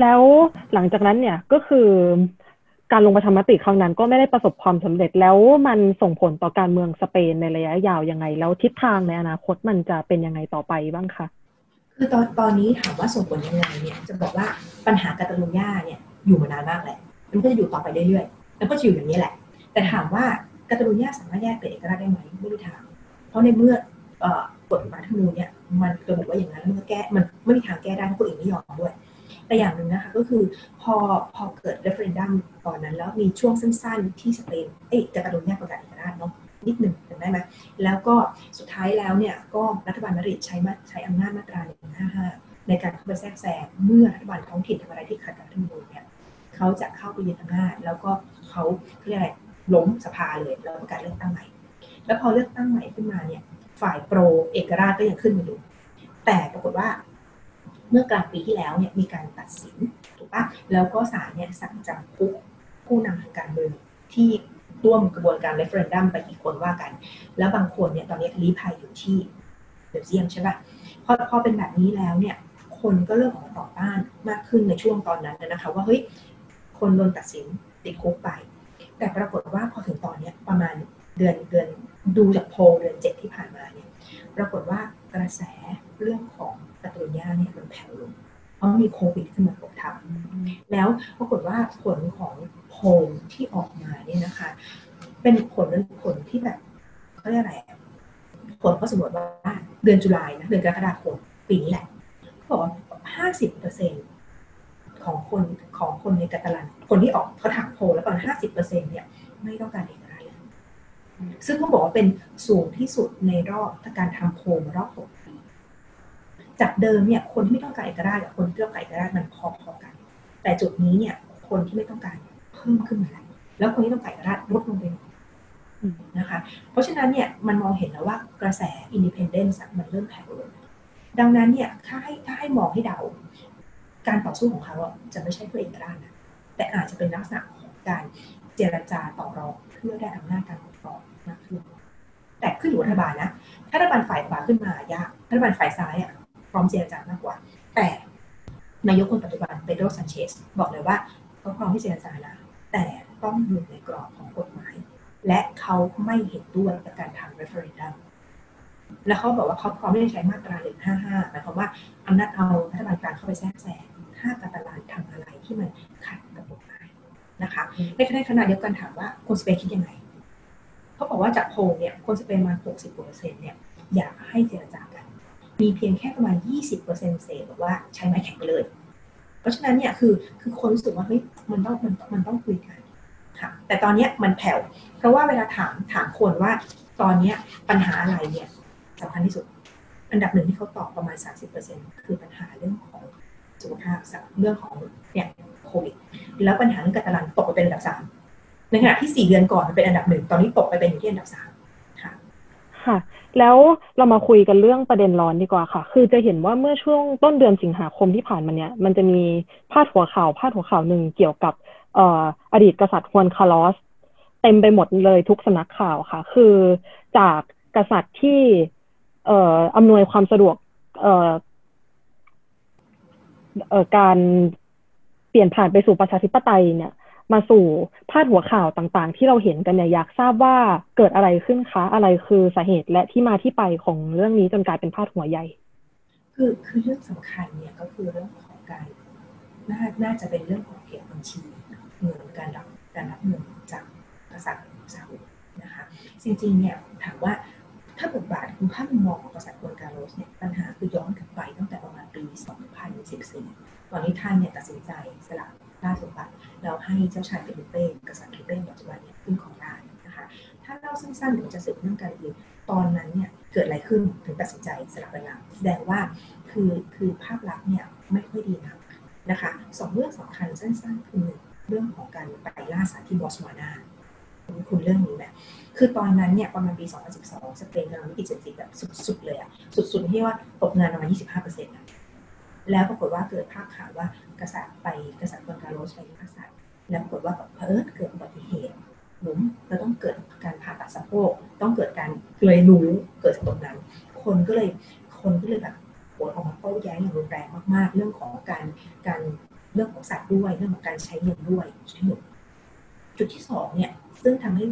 แล้วหลังจากนั้นเนี่ยก็คือการลงประชามติครั้งนั้นก็ไม่ได้ประสบความสำเร็จแล้วมันส่งผลต่อการเมืองสเปนในระยะยาวยังไง แล้วทิศทางในอนาคตมันจะเป็นยังไงต่อไปบ้างคะคือตอนตอนนี้ถามว่าส่งผลยังไงเนี่ยจะบอกว่าปัญหากาตาลุญญาเนี่ยอยู่มานานมากแหละมันก็จะอยู่ต่อไปเรื่อยๆแล้วก็จะอยู่อย่างนี้แหละ แต่ถามว่ากาตาลุญาสามารถแยกเป็นเอกราชได้ไหมไม่มีทางเพราะในเมื่อกฎหมายรัฐธรรมนูญเนี่ยมันระบุว่าอย่างนั้นมันก็แก้มันไม่มีทางแก้ได้เพราะคนอื่นไม่ยอมด้วย แต่อย่างหนึ่งนะคะก็คือพอพอเกิด referendum ตอนนั้น แล้วมีช่วงสั้นๆที่สเปนเอ๊ยกาตาลูญาประกาศเอกราชเนาะนิดหนึ่งเห็นไหมแล้วก็สุดท้ายแล้วเนี่ยก็รัฐบาลมาดริดใช้มาใช้อำนาจมาตรา155 ในการเข้าไปแทรกแซงเมื่อรัฐบาลท้องถิ่นทำอะไรที่ขัดกับรัฐธรรมนูญเนี่ยเขาจะเข้าไปยึดอำนาจแล้วก็เขาเรียกอะไร ล้มสภาเลยแล้วประกาศเลือกตั้งใหม่ แล้วพอเลือกตั้งใหม่ขึ้นมาเนี่ย ฝ่าย pro เอกราชก็ยังขึ้นมาอยู่แต่ปรากฏว่าเมื่อกลางปีที่แล้วเนี่ยมีการตัดสินถูกปะแล้วก็ศาลเนี่ยสั่งจำคุกผู้นำทางการเมืองที่ร่วมกระบวนการ referendum ไปกี่คนว่ากัน แล้วบางคนเนี่ยตอนนี้ลี้ภัยอยู่ที่เบลเยียมใช่ปะพอพอเป็นแบบนี้แล้วเนี่ยคนก็เริ่มออกมาต่อต้านมากขึ้นในช่วงตอนนั้นนะคะ ว่าเฮ้ยคนโดนตัดสินติดคุกไป แต่ปรากฏว่าพอถึงตอนนี้ประมาณเดือนเดือนดูจากโพลเดือนเจ็ดที่ผ่านมาเนี่ยปรากฏว่ากระแสเรื่องของกาตูญญาเนี่ยมันแผ่วลงเพราะมีโควิดขึ้นมาปกทับแล้วปรากฏว่าผลของโพลที่ออกมาเนี่ยนะคะ เป็นผลผลที่แบบเขาเรียกอะไรผลเขาสำรวจว่าเดือนจุลายนะเดือนกรกฎาคมปีนี้แหละบอกว่าห้าสิบเปอร์เซ็นต์ ของคนของคนในกาตาลัน คนที่ออกเขาถามโพลแล้วประมาณห้าสิบเปอร์เซ็นเนี่ยไม่ต้องการเอกราชเลยซึ่งเขาบอกว่าเป็นสูงที่สุดในรอบการทำโพลรอบหกปีจากเดิมเนี่ยคนที่ไม่ต้องการเอกราชกับคนที่ต้องการเอกราชมันพอๆกัน แต่จุดนี้เนี่ย คนที่ไม่ต้องการเพิ่มขึ้นมาแล้วแล้วคนที่ต้องการเอกราชลดลงไปนะคะ เพราะฉะนั้นเนี่ยมันมองเห็นแล้วว่ากระแสindependence มันเริ่มแผ่วลงดังนั้นเนี่ยถ้าให้ถ้าให้มองให้เดา การต่อสู้ของเขาจะไม่ใช่เพื่อเอกราชนะแต่อาจจะเป็นลักษณะของการเจรจาต่อรองเพื่อได้อำนาจการปกครองมากขึ้นแต่ขึ้นอยู่รัฐบาลนะถ้ารัฐบาลฝ่ายขวาขึ้นมายากรัฐบาลฝ่ายซ้ายอะพร้อมเจรจามากกว่า แต่นายกคนปัจจุบันเปโดรซานเชซบอกเลยว่าเขาพร้อมที่เจรจานะแต่ต้องอยู่ในกรอบของกฎหมาย และเขาไม่เห็นด้วยกับการทำ referendum แล้วเขาบอกว่าเขาพร้อมที่จะใช้มาตรา 155 หมายความว่าอำนาจเอารัฐบาลกลางเข้าไปแทรกแซงถ้ากาตลานทำอะไรที่มันขัดกับกฎหมายนะคะในขณะขณะเดียวกันถามว่าคนสเปนคิดยังไงเขาบอกว่าจากโพลเนี่ยคนสเปนมา 60เปอร์เซ็นต์เนี่ยอยากให้เจรจากัน มีเพียงแค่ประมาณ 20เปอร์เซ็นต์เศษบอกว่าใช้ไม้แข็งไปเลย เพราะฉะนั้นเนี่ยคือคือคนรู้สึกว่าเฮ้ยมันต้องมันมันต้องคุยกันค่ะแต่ตอนนี้มันแผ่วเพราะว่าเวลาถามถามคนว่าตอนนี้ปัญหาอะไรเนี่ย สำคัญที่สุด อันดับหนึ่งที่เขาตอบประมาณ 30%คือปัญหาเรื่องของสุขภาพเรื่องของเนี่ยโควิด แล้วปัญหาเรื่องการตลาดตกไปเป็นอันดับสามในขณะที่สี่เดือนก่อนเป็นอันดับหนึ่งตอนนี้ตกไปเป็นอยู่ที่อันดับสามค่ะ ค่ะ แล้วเรามาคุยกันเรื่องประเด็นร้อนดีกว่าค่ะ คือจะเห็นว่าเมื่อช่วงต้นเดือนสิงหาคมที่ผ่านมาเนี้ยมันจะมีพาดหัวข่าวพาดหัวข่าวหนึ่งเกี่ยวกับเออดีตกษัตริย์ฮวนคาร์ลอส เต็มไปหมดเลยทุกสนักข่าวค่ะ คือจากกษัตริย์ที่ เอ่ออำนวยความสะดวก เอ่อเอ่อการเปลี่ยนผ่านไปสู่ประชาธิปไตยเนี่ย มาสู่พาดหัวข่าวต่างๆ ที่เราเห็นกันเนี่ยอยากทราบว่าเกิดอะไรขึ้นคะ อะไรคือสาเหตุและที่มาที่ไปของเรื่องนี้จนกลายเป็นพาดหัวใหญ่ คือคือเรื่องสำคัญเนี่ยก็คือเรื่องของการน่าน่าจะเป็นเรื่องของเก็บบัญชีเงินการรับการรับเงินจากกษัตริย์ซาอุนะคะจริงๆเนี่ยถามว่า ถ้าบทบาทคุณภาพมองของกษัตริย์โกลกาโรสเนี่ยปัญหาคือย้อนกลับไปตั้งแต่ประมาณปี 2014 ตอนนี้ท่านเนี่ยตัดสินใจสละราชสมบัติแล้วให้เจ้าชายเฟลิเป้กษัตริย์เฟลิเป้ปัจจุบันเนี่ยขึ้นของราชนะคะ ถ้าเล่าสั้นๆหรือจะสืบเรื่องการอื่นตอนนั้นเนี่ยเกิดอะไรขึ้นถึงตัดสินใจสละบัลลังก์แสดงว่าคือคือภาพลักษณ์เนี่ยไม่ค่อยดีนักนะคะสองเรื่องสำคัญสั้นๆคือเรื่องของการไปล่าสัตว์ที่บอสวานา คุณเรื่องนี้ไหมคือตอนนั้นเนี่ยประมาณปี 2012 สเปนกำลังวิกฤตเศรษฐกิจแบบสุดๆเลยอะสุดๆที่ว่าตกงานประมาณ 25%อร์เซ็นต์ะแล้วปรากฏว่าเกิดภาพข่าวว่ากษัตริย์ไปกษัตริย์คอนการโรสไปล่าสัตว์แล้วปรากฏว่าเพิ่เกิดอุบัติเหตุหนุนแล้วต้องเกิดการผ่าตัดสะโพกต้องเกิดการเลยรู้เกิดจากตรงนั้น คนก็เลยคนก็เลยแบบโออกมาโต้แย้งอย่างรุนแรงมาก ๆ เรื่องของการการเรื่องของสัตว์ด้วยเรื่องของการใช้เงินด้วยใช้หม จุดที่สองเนี่ยซึ่งทำให้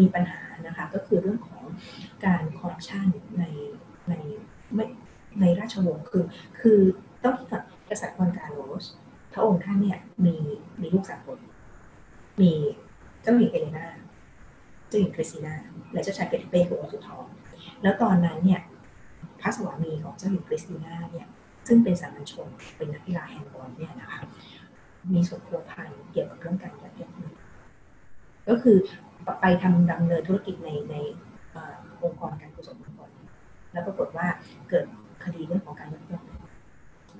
มีปัญหานะคะก็คือเรื่องของการคอร์รัปชันในในไม่ในราชวงศ์คือ คือต้องที่กับกษัตริย์คอนกาโรสพระองค์ท่านเนี่ยมีมีลูกสามคนมีเจ้าหญิงเอเลนาเจ้าหญิงคริสติน่าและเจ้าชายเฟลิเป้คือองค์สุดท้องแล้วตอนนั้นเนี่ยพระสวามีของเจ้าหญิงคริสติน่าเนี่ยซึ่งเป็นสามัญชนเป็นนักกีฬาแฮนด์บอลเนี่ยนะคะมีส่วนพัวพันเกี่ยวกับเรื่องการยักยอกเงิน ก็คือไปทำดำเนินธุรกิจในในองค์กรการกุศลองค์กรแล้วปรากฏว่าเกิดคดีเรื่องของการยักยอก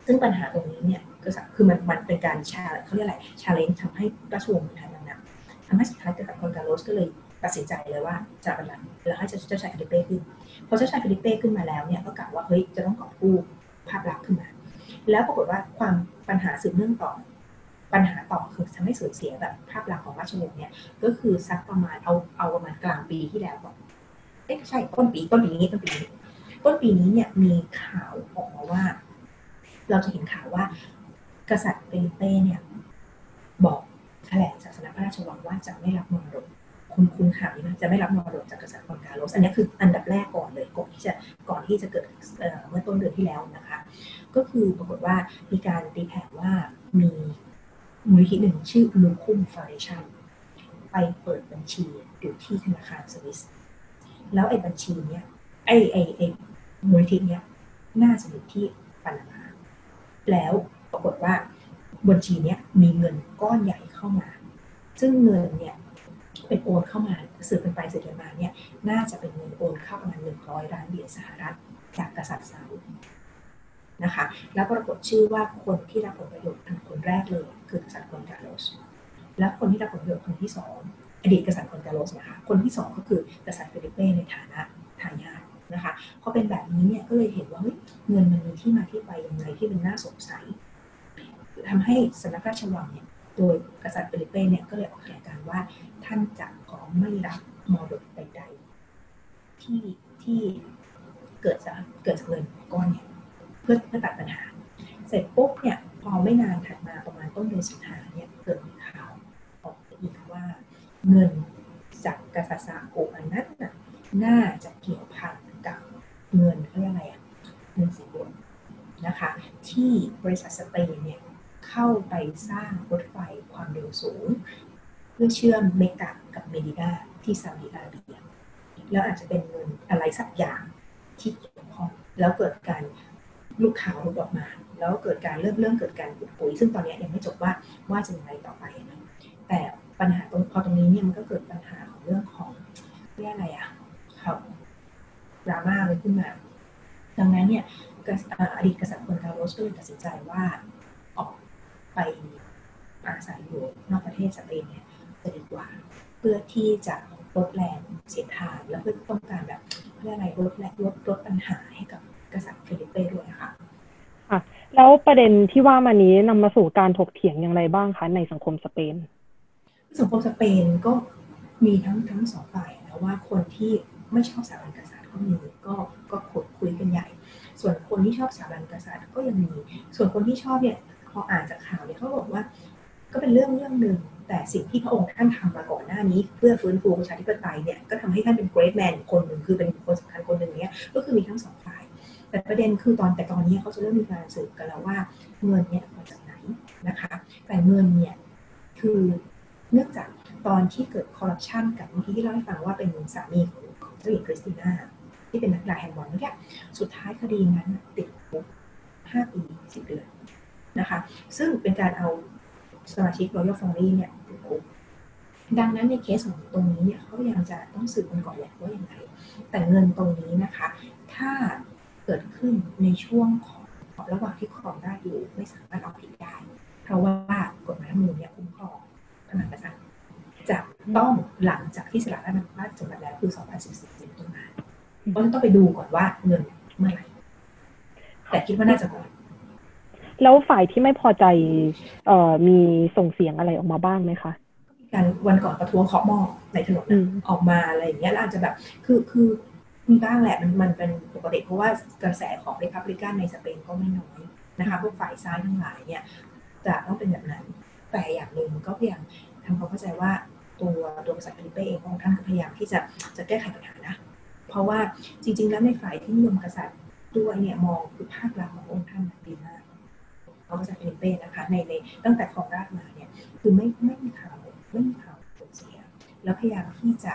ซึ่งปัญหาตรงนี้เนี่ยก็คือมันมันเป็นการชาเขาเรียกอะไร challenge ทำให้ราชวงศ์ไทยมันนักทำให้สุดท้ายกษัตริย์ฆวนการ์โลสก็เลยตัดสินใจเลยว่าสละบัลลังก์แล้วให้เจ้าชายเฟลิเป้ขึ้นพอเจ้าชายเฟลิเป้ขึ้นมาแล้วเนี่ยก็กะว่าเฮ้ยจะต้องกอบกู้ภาพลักษณ์ขึ้นมา แล้วปรากฏว่าความปัญหาสืบเนื่องต่อ ปัญหาต่อคือทำให้สูญเสียแบบภาพลักษณ์ของราชวงศ์เนี่ยก็คือสักประมาณเอาเอาประมาณกลางปีที่แล้วก่อนเอ๊ะใช่ต้นปีต้นปีนี้ต้นปีนี้ต้นปีนี้เนี่ยมีข่าวออกมาว่า เราจะเห็นข่าวว่า กษัตริย์เฟลิเป้เนี่ย บอกแถลงจากสำนักพระราชวังว่าจะไม่รับมรดกคุณคุณข่าวนี้นะจะไม่รับมรดกจากกษัตริย์คอนกาโรสอันนี้คืออันดับแรกก่อนเลยก่อนที่จะก่อนที่จะเกิดเมื่อต้นเดือนที่แล้วนะคะ ก็คือปรากฏว่ามีการตีแผ่ว่ามี มูลนิธิหนึ่งชื่อลูคุมฟาวเดชั่นไปเปิดบัญชีอยู่ที่ธนาคารสวิสแล้วไอ้บัญชีเนี้ยไอ้ไอ้ไอ้มูลนิธิเนี้ยน่าจะอยู่ที่ปานามาแล้วปรากฏว่าบัญชีเนี้ยมีเงินก้อนใหญ่เข้ามา ซึ่งเงินเนี่ยเป็นโอนเข้ามาสืบเป็นไปสืบเป็นมาเนี่ยน่าจะเป็นเงินโอนเข้าประมาณหนึ่งร้อยล้านเหรียญสหรัฐจากกษัตริย์ซาอุนะคะ แล้วปรากฏชื่อว่าคนที่รับผลประโยชน์เป็นคนแรกเลย คือกษัตริย์ฆวนการ์โลสแล้วคนที่รับผลประโยชน์คนที่สองอดีตกษัตริย์ฆวนการ์โลสนะคะคนที่สองก็คือกษัตริย์เฟลิเป้ในฐานะทายาทนะคะพอเป็นแบบนี้เนี่ยก็เลยเห็นว่าเงินมันมีที่มาที่ไปยังไงที่เป็นน่าสงสัยทำให้สำนักราชวังเนี่ยโดยกษัตริย์เฟลิเป้เนี่ยก็เลยออกแถลงการณ์ว่าท่านจะขอไม่รับมรดกใดๆที่ที่เกิดจากเกิดจากเงินก้อนเนี่ยเพื่อเพื่อตัดปัญหา เสร็จปุ๊บเนี่ย อไม่นานถัดมาประมาณต้นเดือนสิงหาเนี่ยเกิดข่าวออกอีกว่าเงินจากกษัตริย์ซาอุอันนั้นน่ะน่าจะเกี่ยวพันกับเงินเขาเรียกอะไรอะเงินสีบนนะคะที่บริษัทสเปนเนี่ยเข้าไปสร้างรถไฟความเร็วสูง เพื่อเชื่อมเมกะกับเมดินาที่ซาอุดิอาระเบียแล้วอาจจะเป็นเงินอะไรสักอย่างที่เกี่ยวข้องแล้วเกิดการลูกข่าวลุกออกมา แล้วเกิดการเริ่มเริ่มเกิดการปุดปุ๋ยซึ่งตอนนี้ยังไม่จบว่าว่าจะยังไงต่อไปนะแต่ปัญหาตรงพอตรงนี้เนี่ยมันก็เกิดปัญหาของเรื่องของเรียกอะไรอะครับดราม่าเลยขึ้นมา ดังนั้นเนี่ยอดีตกษัตริย์คนคาร์โรสก็เลยตัดสินใจว่าออกไปอาศัยอยู่นอกประเทศสเปนเนี่ยจะดีกว่า เพื่อที่จะลดแรงเสียดทานแล้วเพื่อต้องการแบบเพื่ออะไรลดแรงลดลดปัญหาให้กับกษัตริย์เฟลิเป้ด้วยค่ะ แล้วประเด็นที่ว่ามานี้นำมาสู่การถกเถียงอย่างไรบ้างคะในสังคมสเปน สังคมสเปนก็มีทั้งทั้งสองฝ่ายนะว่าคนที่ไม่ชอบสถาบันกษัตริย์ก็มีก็ก็ขุดคุ้ยกันใหญ่ ส่วนคนที่ชอบสถาบันกษัตริย์ก็ยังมี ส่วนคนที่ชอบเนี่ยพออ่านจากข่าวเนี่ยเขาบอกว่า ก็เป็นเรื่องเรื่องหนึ่งแต่สิ่งที่พระองค์ท่านทำมาก่อนหน้านี้ เพื่อฟื้นฟูประชาธิปไตยเนี่ยก็ทำให้ท่านเป็น great man คนหนึ่งคือเป็นคนสำคัญคนหนึ่งเนี่ยก็คือมีทั้งสองฝ่าย แต่ประเด็นคือตอนแต่ตอนนี้เขาจะเริ่มมีการสืบกันแล้วว่าเงินเนี่ยมาจากไหนนะคะ แต่เงินเนี่ยคือเนื่องจากตอนที่เกิดคอร์รัปชันกับเมื่อกี้ที่เล่าให้ฟังว่าเป็นสามีของเจ้าหญิงคริสติน่าที่เป็นนักกีฬาแฮนด์บอลเนี่ยสุดท้ายคดีนั้นติดคุกห้าปีสิบเดือนนะคะ ซึ่งเป็นการเอาสมาชิกรอยัลฟองรี่เนี่ยติดคุกดังนั้นในเคสของตรงนี้เนี่ยเขาพยายามจะต้องสืบกันก่อนแหละว่าอย่างไรแต่เงินตรงนี้นะคะ ถ้า เกิดขึ้นในช่วงของระหว่างที่ครองได้อยู่ไม่สามารถเอาผิดได้ เพราะว่ากฎหมายรัฐมนูลเนี่ยคุ้มครองพระมหากษัตริย์จะต้องหลังจากที่สละราชอาณาจักรแล้วคือ 2014เป็นต้นมาเพราะต้องไปดูก่อนว่าเงินเมื่อไหร่แต่คิดว่าน่าจะก่อนแล้วฝ่ายที่ไม่พอใจเอ่อมีส่งเสียงอะไรออกมาบ้างไหมคะกการวันก่อนประท้วงเคาะหม้อในถนนอืมออกมาอะไรอย่างเงี้ยแล้วอาจจะแบบ คือคือ มีบ้างแหละมันมันเป็นปกติเพราะว่ากระแสของริพับลิกันในสเปนก็ไม่น้อยนะคะพวกฝ่ายซ้ายทั้งหลายเนี่ยจะต้องเป็นแบบนั้น แต่อย่างหนึ่งก็พยายามทำความเข้าใจว่าตัวตัวกษัตริย์เฟลิเป้เองของท่านก็พยายามที่จะจะแก้ไขปัญหานะ เพราะว่าจริง ๆ แล้วในฝ่ายที่นิยมกษัตริย์ด้วยเนี่ยมองคือภาพลักษณ์ขององค์ท่านดีมากของกษัตริย์ฟิลิเป้นะคะในในตั้งแต่ครองราชย์มาเนี่ยคือไม่ไม่มีข่าวไม่มีข่าวเสีย แล้วพยายามที่จะ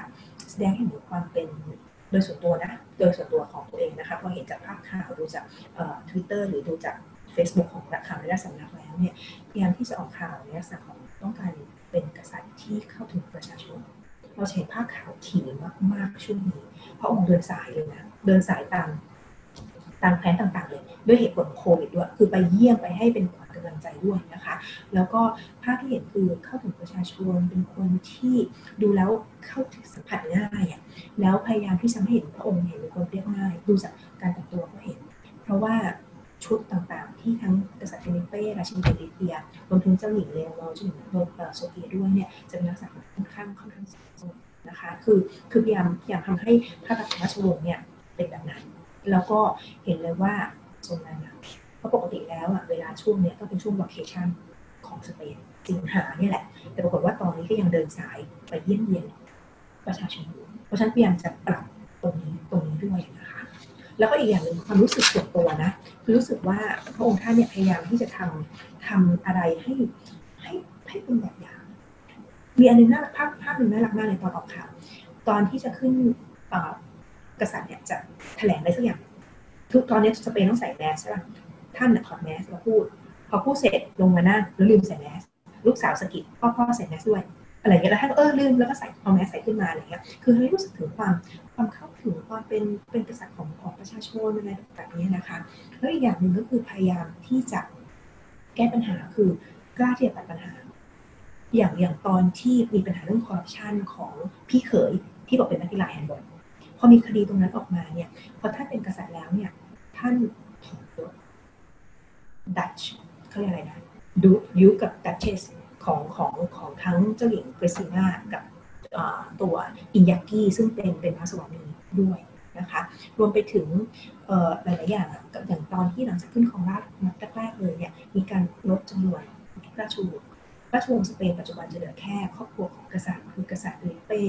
แสดงให้เห็นความเป็น โดยส่วนตัวนะ โดยส่วนตัวของตัวเองนะคะพอเห็นจากภาพข่าวดูจากทวิตเตอร์หรือดูจาก Facebook ของนักข่าวในราชสำนักแล้วเนี่ยพยายามที่จะออกข่าวในลักษณะของต้องการเป็นกษัตริย์ที่เข้าถึงประชาชน เราจะเห็นภาพข่าวถี่มากๆช่วงนี้พระองค์เดินสายเลยนะเดินสายตาม ตามแผนต่างๆเลยด้วยเหตุผลโควิดด้วย คือไปเยี่ยมไปให้เป็นขวัญกำลังใจด้วยนะคะ แล้วก็ภาพที่เห็นคือเข้าถึงประชาชนเป็นคนที่ดูแล้วเข้าถึงสัมผัสง่ายอะแล้วพยายามที่จะไม่เห็นพระองค์เห็นเป็นคนเรียบง่าย ดูจากการแต่งตัวก็เห็น เพราะว่าชุดต่างๆ ที่ทั้งกษัตริย์เฟลิเป้ราชินีเลติเซียรวมถึงเจ้าหญิงเลโอนอร์เจ้าหญิงโซเฟียด้วยเนี่ยจะเป็นลักษณะค่อนข้างค่อนข้างสมถะนะคะ คือคือพยายามพยายามทำให้พระราชวงศ์เนี่ยเป็นแบบนั้น แล้วก็เห็นเลยว่าทรงนั้นเพราะปกติแล้วอะเวลาช่วงเนี้ยก็เป็นช่วงวัคเคชั่นของสเปนสิงหาเนี่ยแหละ แต่ปรากฏว่าตอนนี้ก็ยังเดินสายไปเยี่ยมเยียนประชาชนอยู่เพราะฉะนั้นพยายามจะปรับตรงนี้ตรงนี้ด้วยนะคะ แล้วก็อีกอย่างหนึ่งความรู้สึกส่วนตัวนะคือรู้สึกว่าพระองค์ท่านเนี่ยพยายามที่จะทำทำอะไรให้ให้ให้เป็นแบบอย่าง มีอันนึงน่าภาพภาพหนึ่งน่ารักมากเลยตอนออกข่าวตอนที่จะขึ้น กษัตริย์เนี่ยจะแถลงอะไรสักอย่าง ทุกตอนนี้สเปนต้องใส่แมสใช่ป่ะท่านถอดแมสมาพูด พอพูดเสร็จลงมานั่งแล้วลืมใส่แมสลูกสาวสกิดพ่อพ่อใส่แมสด้วยอะไรอย่างเงี้ยแล้วท่านก็เออลืมแล้วก็ใส่เอาแมสใส่ขึ้นมาอะไรเงี้ยคือให้รู้สึกถึงความความเข้าถึงความเป็นเป็นกษัตริย์ของของประชาชนอะไรแบบนี้นะคะแล้วอีกอย่างหนึ่งก็คือพยายามที่จะแก้ปัญหาคือกล้าที่จะตัดปัญหา อย่างอย่างตอนที่มีปัญหาเรื่องคอร์รัปชันของพี่เขยที่บอกเป็นนักกีฬาแฮนด์บอล พอมีคดีตรงนั้นออกมาเนี่ย พอท่านเป็นกษัตริย์แล้วเนี่ย ท่านถอนตัวดัชเขาเรียกอะไรนะดยุกกับดัชเชสของของของทั้งเจ้าหญิงคริสติน่ากับตัวอินยากิซึ่งเป็นเป็นพระสวามีด้วยนะคะ รวมไปถึงหลายๆอย่างอย่างตอนที่หลังจากขึ้นครองราชย์แรกๆเลยเนี่ยมีการลดจำนวนราชวงศ์ราชวงศ์สเปนปัจจุบันจะเหลือแค่ครอบครัวของกษัตริย์คือกษัตริย์เฟลิเป้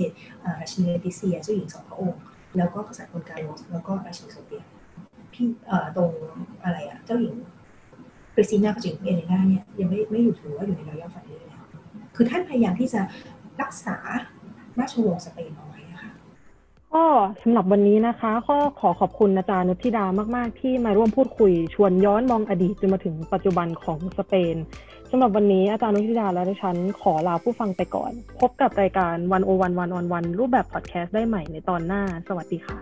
ราชินีเลติเซียเจ้าหญิงสองพระองค์ แล้วก็กษัตริย์ฆวนการ์โลสแล้วก็ราชินีโซเฟียพี่ตรงอะไรอะเจ้าหญิงคริสตินากับเจ้าหญิงเอเลนาเนี่ยยังไม่ไม่อยู่ถือว่าอยู่ในรอยย่อฝันเลยแล้วคือท่านพยายามที่จะรักษาราชวงศ์สเปนเอาไว้ค่ะก็สำหรับวันนี้นะคะ ก็ขอขอบคุณอาจารย์นุทิดามาก ๆ ที่มาร่วมพูดคุยชวนย้อนมองอดีตจนมาถึงปัจจุบันของสเปน สำหรับวันนี้อาจารย์นุชิดาและดิฉันขอลาผู้ฟังไปก่อน พบกับรายการวันโอวันวันออนวันรูปแบบพอดแคสต์ได้ใหม่ในตอนหน้า สวัสดีค่ะ